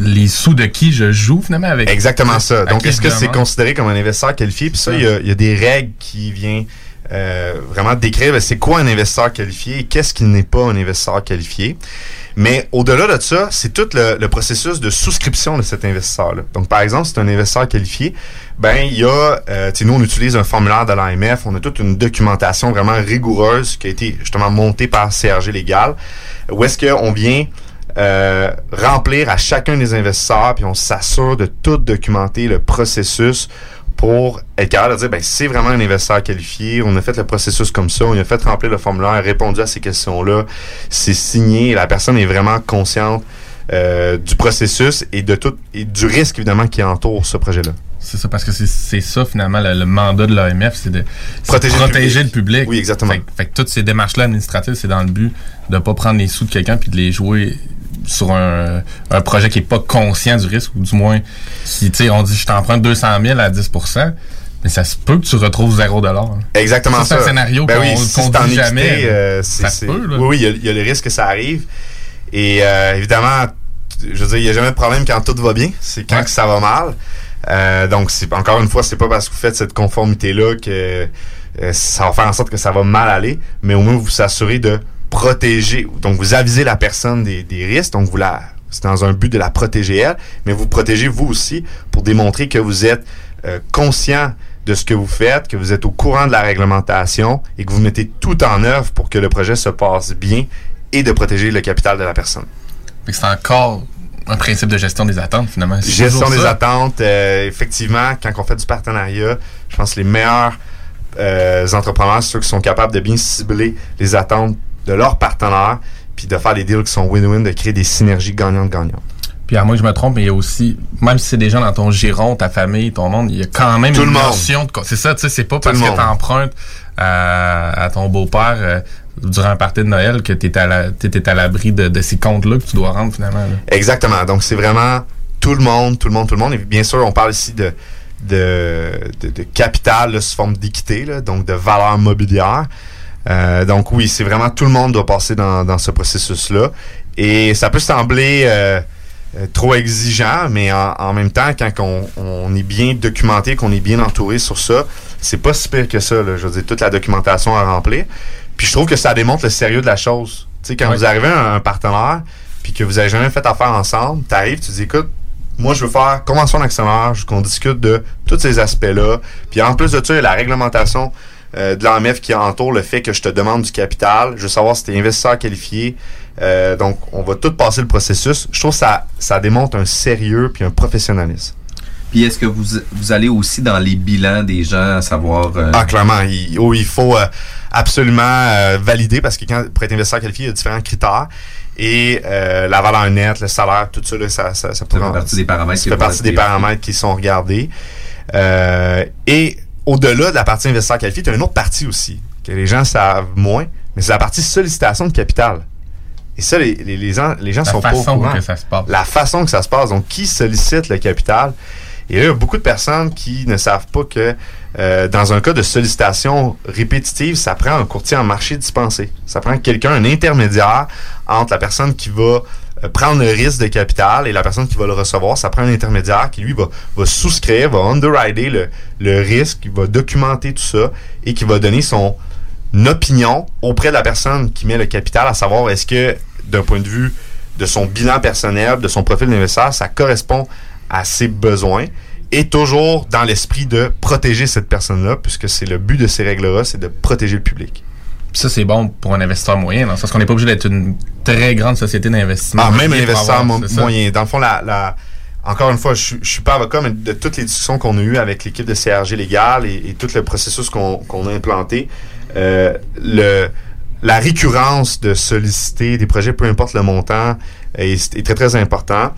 les sous de qui je joue finalement avec. Exactement ça. Donc, est-ce que c'est considéré comme un investisseur qualifié? Puis ça, il y, a- il y a des règles qui viennent euh, vraiment décrire ben, c'est quoi un investisseur qualifié et qu'est-ce qui n'est pas un investisseur qualifié. Mais au-delà de ça, c'est tout le, le processus de souscription de cet investisseur-là. Donc, par exemple, si c'est un investisseur qualifié, ben il y a, euh, nous on utilise un formulaire de l'AMF, on a toute une documentation vraiment rigoureuse qui a été justement montée par CRG Légal, où est-ce qu'on vient euh, remplir à chacun des investisseurs, puis on s'assure de tout documenter le processus pour être capable de dire, ben, c'est vraiment un investisseur qualifié, on a fait le processus comme ça, on a fait remplir le formulaire, répondu à ces questions-là, c'est signé, la personne est vraiment consciente euh, du processus et de tout et du risque évidemment qui entoure ce projet-là. C'est ça, parce que c'est- ça, finalement, le, le mandat de l'AMF, c'est de Protéger le protéger le public. public. Oui, exactement. Fait, que- fait que toutes ces démarches-là administratives, c'est dans le but de ne pas prendre les sous de quelqu'un puis de les jouer sur un, un projet qui est pas conscient du risque, ou du moins, si, tu sais, on dit, je t'emprunte 200 000 à 10% mais ça se peut que tu retrouves 0 Exactement ça. C'est un scénario Ben qu'on oui, si équité, jamais. euh, ça se peut, là. Oui, oui, il y a- il y, a le risque que ça arrive. Et euh, évidemment, je veux dire, il n'y a jamais de problème quand tout va bien. C'est quand que ça va mal. Euh, donc, c'est encore une fois, c'est pas parce que vous faites cette conformité-là que euh, ça va faire en sorte que ça va mal aller, mais au moins vous vous assurez de protéger. Donc, vous avisez la personne des, des risques. Donc, vous la, c'est dans un but de la protéger elle, mais vous protégez vous aussi pour démontrer que vous êtes euh, conscient de ce que vous faites, que vous êtes au courant de la réglementation et que vous mettez tout en œuvre pour que le projet se passe bien et de protéger le capital de la personne. C'est encore un principe de gestion des attentes, finalement. Gestion des ça. attentes, euh, effectivement, quand on fait du partenariat, je pense que les meilleurs euh, entrepreneurs, ceux qui sont capables de bien cibler les attentes de leurs partenaires, puis de faire des deals qui sont win-win, de créer des synergies gagnantes-gagnantes. Puis à moi je me trompe, mais il y a aussi, même si c'est des gens dans ton giron, ta famille, ton monde, il y a quand même Tout une notion de... C'est ça, tu sais, c'est pas Tout parce que t'empruntes à, à ton beau-père euh, durant un party de Noël que t'es à l'abri de, de ces comptes-là que tu dois rendre finalement. là. Exactement. Donc, c'est vraiment tout le monde, tout le monde, tout le monde. Et bien sûr, on parle ici de, de, de, de capital là, sous forme d'équité, donc de valeur mobilière. Euh, donc oui, c'est vraiment tout le monde doit passer dans, dans ce processus-là. Et ça peut sembler euh, euh, trop exigeant, mais en, en même temps, quand on, on est bien documenté, qu'on est bien entouré sur ça, c'est pas si pire que ça. Là. Je veux dire, toute la documentation à remplir. Puis je trouve que ça démontre le sérieux de la chose. Tu sais, quand Ouais. vous arrivez à un partenaire, puis que vous avez jamais fait affaire ensemble, tu arrives, tu dis, écoute, moi, je veux faire convention d'actionnaire, qu'on discute de tous ces aspects-là. Puis en plus de ça, il y a la réglementation euh, de l'AMF qui entoure le fait que je te demande du capital. Je veux savoir si tu es investisseur qualifié. Euh, donc, on va tout passer le processus. Je trouve que ça, ça démontre un sérieux puis un professionnalisme. Puis est-ce que vous, vous allez aussi dans les bilans des gens, à savoir... euh, Ah, clairement. Il, oh, il faut euh, absolument euh, valider parce que quand, pour être investisseur qualifié, il y a différents critères. Et euh, la valeur nette, le salaire, tout ça, là, ça, ça, ça, fait partie des paramètres Ça qui partie des paramètres qui sont regardés. Euh, et au-delà de la partie investisseur qualifié, tu as une autre partie aussi, que les gens savent moins, mais c'est la partie sollicitation de capital. Et ça, les, les, les gens, les gens La sont pas au façon courant. que ça se passe. La façon que ça se passe. Donc, qui sollicite le capital? Et là, il y a beaucoup de personnes qui ne savent pas que euh, dans un cas de sollicitation répétitive, ça prend un courtier en marché dispensé. Ça prend quelqu'un, un intermédiaire entre la personne qui va prendre le risque de capital et la personne qui va le recevoir. Ça prend un intermédiaire qui, lui, va, souscrire, va underwriter le, le risque, qui va documenter tout ça et qui va donner son opinion auprès de la personne qui met le capital, à savoir est-ce que, d'un point de vue de son bilan personnel, de son profil d'investisseur, ça correspond à ses besoins et toujours dans l'esprit de protéger cette personne-là, puisque c'est le but de ces règles-là, c'est de protéger le public. Ça, c'est bon pour un investisseur moyen, dans le sens qu'on n'est pas obligé d'être une très grande société d'investissement. Ah, même un investisseur avoir- mo- moyen. Dans le fond, la, la- encore une fois, je, je suis pas avocat, mais de toutes les discussions qu'on a eues avec l'équipe de CRG Légal et, et tout le processus qu'on a implanté, euh, le, la récurrence de solliciter des projets, peu importe le montant, est, est très, très important.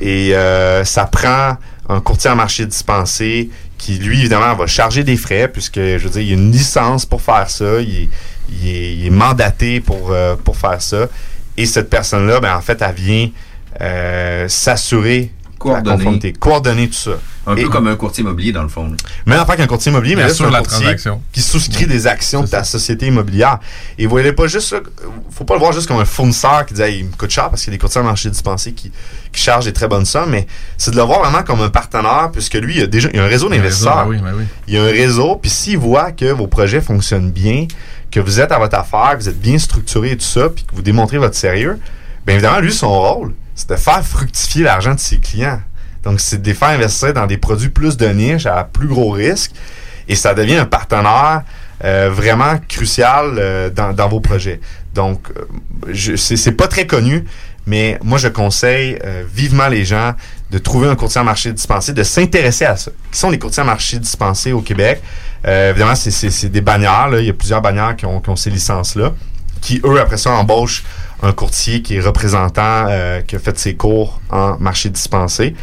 Et euh, ça prend un courtier en marché dispensé qui, lui, évidemment, va charger des frais, puisque, je veux dire, il y a une licence pour faire ça, il il est- mandaté pour, euh, pour faire ça. Et cette personne-là, ben, en fait, elle vient euh, s'assurer Coordonner. La conformité. Coordonner tout ça. Un Et- peu comme un courtier immobilier, dans le fond. là. Même affaire qu'un courtier immobilier, mais là, un la courtier transaction. qui souscrit des actions de ta société immobilière. Et vous voyez pas juste ça, faut pas le voir juste comme un fournisseur qui dit, Hey, il me coûte cher parce qu'il y a des courtiers en marché dispensé qui, qui chargent des très bonnes sommes, mais c'est de le voir vraiment comme un partenaire puisque lui, il a déjà, il a un réseau Il y a un d'investisseurs. réseau, ben oui, ben oui. Il y a un réseau, puis s'il voit que vos projets fonctionnent bien, que vous êtes à votre affaire, que vous êtes bien structuré et tout ça, puis que vous démontrez votre sérieux, bien évidemment, lui, son rôle, c'est de faire fructifier l'argent de ses clients. Donc, c'est de les faire investir dans des produits plus de niche, à plus gros risque, et ça devient un partenaire euh, vraiment crucial euh, dans, dans vos projets. Donc, euh, je- c'est pas très connu, mais moi, je conseille euh, vivement les gens de trouver un courtier en marché dispensé, de s'intéresser à ça. Qui sont les courtiers en marché dispensés au Québec? Euh, évidemment, c'est- c'est c'est des bannières. Là. Il y a plusieurs bannières qui ont, qui ont ces licences-là, qui, eux, après ça, embauchent un courtier qui est représentant, euh, qui a fait ses cours en marché dispensé.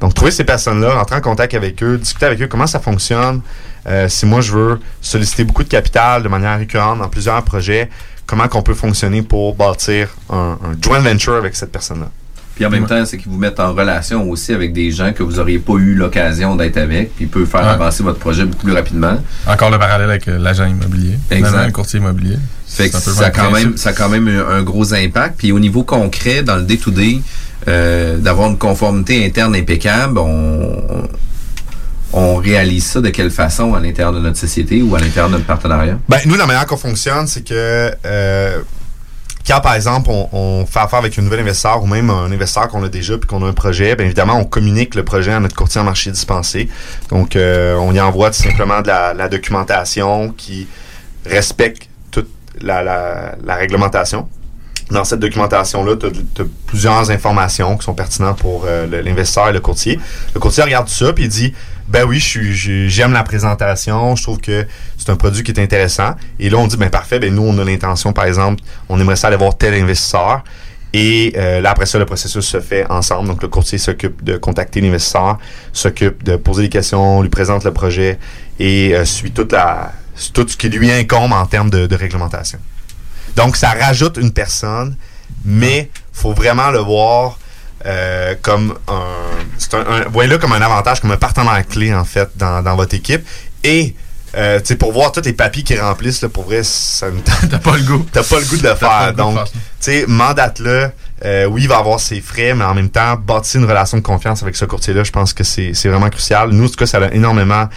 Donc, trouver ces personnes-là, rentrer en contact avec eux, discuter avec eux comment ça fonctionne. Euh, si moi, je veux solliciter beaucoup de capital de manière récurrente dans plusieurs projets, comment qu'on peut fonctionner pour bâtir un, un joint venture avec cette personne-là. Puis en même temps, c'est qu'ils vous mettent en relation aussi avec des gens que vous n'auriez pas eu l'occasion d'être avec, puis ils peuvent faire Ouais. avancer votre projet beaucoup plus rapidement. Encore le parallèle avec euh, l'agent immobilier. Exact. Le courtier immobilier. Fait que ça a, quand même, ça a quand même un, gros impact. Puis au niveau concret, dans le day-to-day, euh, d'avoir une conformité interne impeccable, on, on réalise ça de quelle façon à l'intérieur de notre société ou à l'intérieur de notre partenariat? Ben, nous, la manière qu'on fonctionne, c'est que euh, quand, par exemple, on, on fait affaire avec un nouvel investisseur ou même un investisseur qu'on a déjà puis qu'on a un projet, bien évidemment, on communique le projet à notre courtier en marché dispensé. Donc, euh, on y envoie tout simplement de la, la documentation qui respecte la, réglementation. Dans cette documentation-là, tu as, plusieurs informations qui sont pertinentes pour euh, l'investisseur et le courtier. Le courtier regarde ça puis il dit ben oui, j'aime la présentation, je trouve que c'est un produit qui est intéressant. Et là, on dit ben parfait, ben nous on a l'intention, par exemple, on aimerait ça aller voir tel investisseur. Et euh, là, après ça, le processus se fait ensemble. Donc, le courtier s'occupe de contacter l'investisseur, s'occupe de poser des questions, lui présente le projet et euh, suit toute la, tout ce qui lui incombe en termes de, de réglementation. Donc, ça rajoute une personne, mais faut vraiment le voir euh, comme un, c'est un, voyez-le comme un avantage, comme un partenaire clé, en fait, dans, dans votre équipe. Et, euh, pour voir tous les papiers qu'ils remplissent, là, pour vrai, ça me T'as pas le goût. T'as pas le goût de le faire. Donc, tu sais, mandate-le. Euh, oui, il va avoir ses frais, mais en même temps, bâtir une relation de confiance avec ce courtier-là, je pense que c'est c'est vraiment crucial. Nous, en tout cas, ça a énormément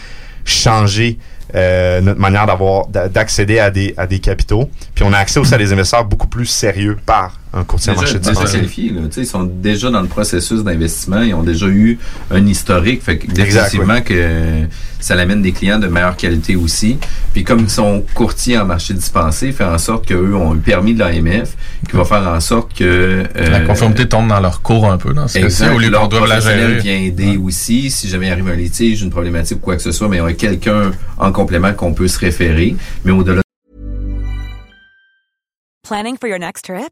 changé euh, notre manière d'avoir d'a- d'accéder à des, à des capitaux. Puis on a accès aussi à des investisseurs beaucoup plus sérieux par un courtier en Déjà, marché là. Tu sais, ils sont déjà dans le processus d'investissement, ils ont déjà eu un historique, fait que définitivement que ça l'amène des clients de meilleure qualité aussi. Puis comme ils sont courtiers en marché dispensé, fait en sorte qu'eux ont un permis de l'AMF qui va faire en sorte que... euh, La conformité tombe dans leur cours un peu, dans ce cas-ci, Exact. au lieu Leur qu'on doive la gérer. vient aider aussi. Si jamais il arrive un litige, une problématique ou quoi que ce soit, mais il y aurait quelqu'un en complément qu'on peut se référer. Mais au-delà Planning for your next trip?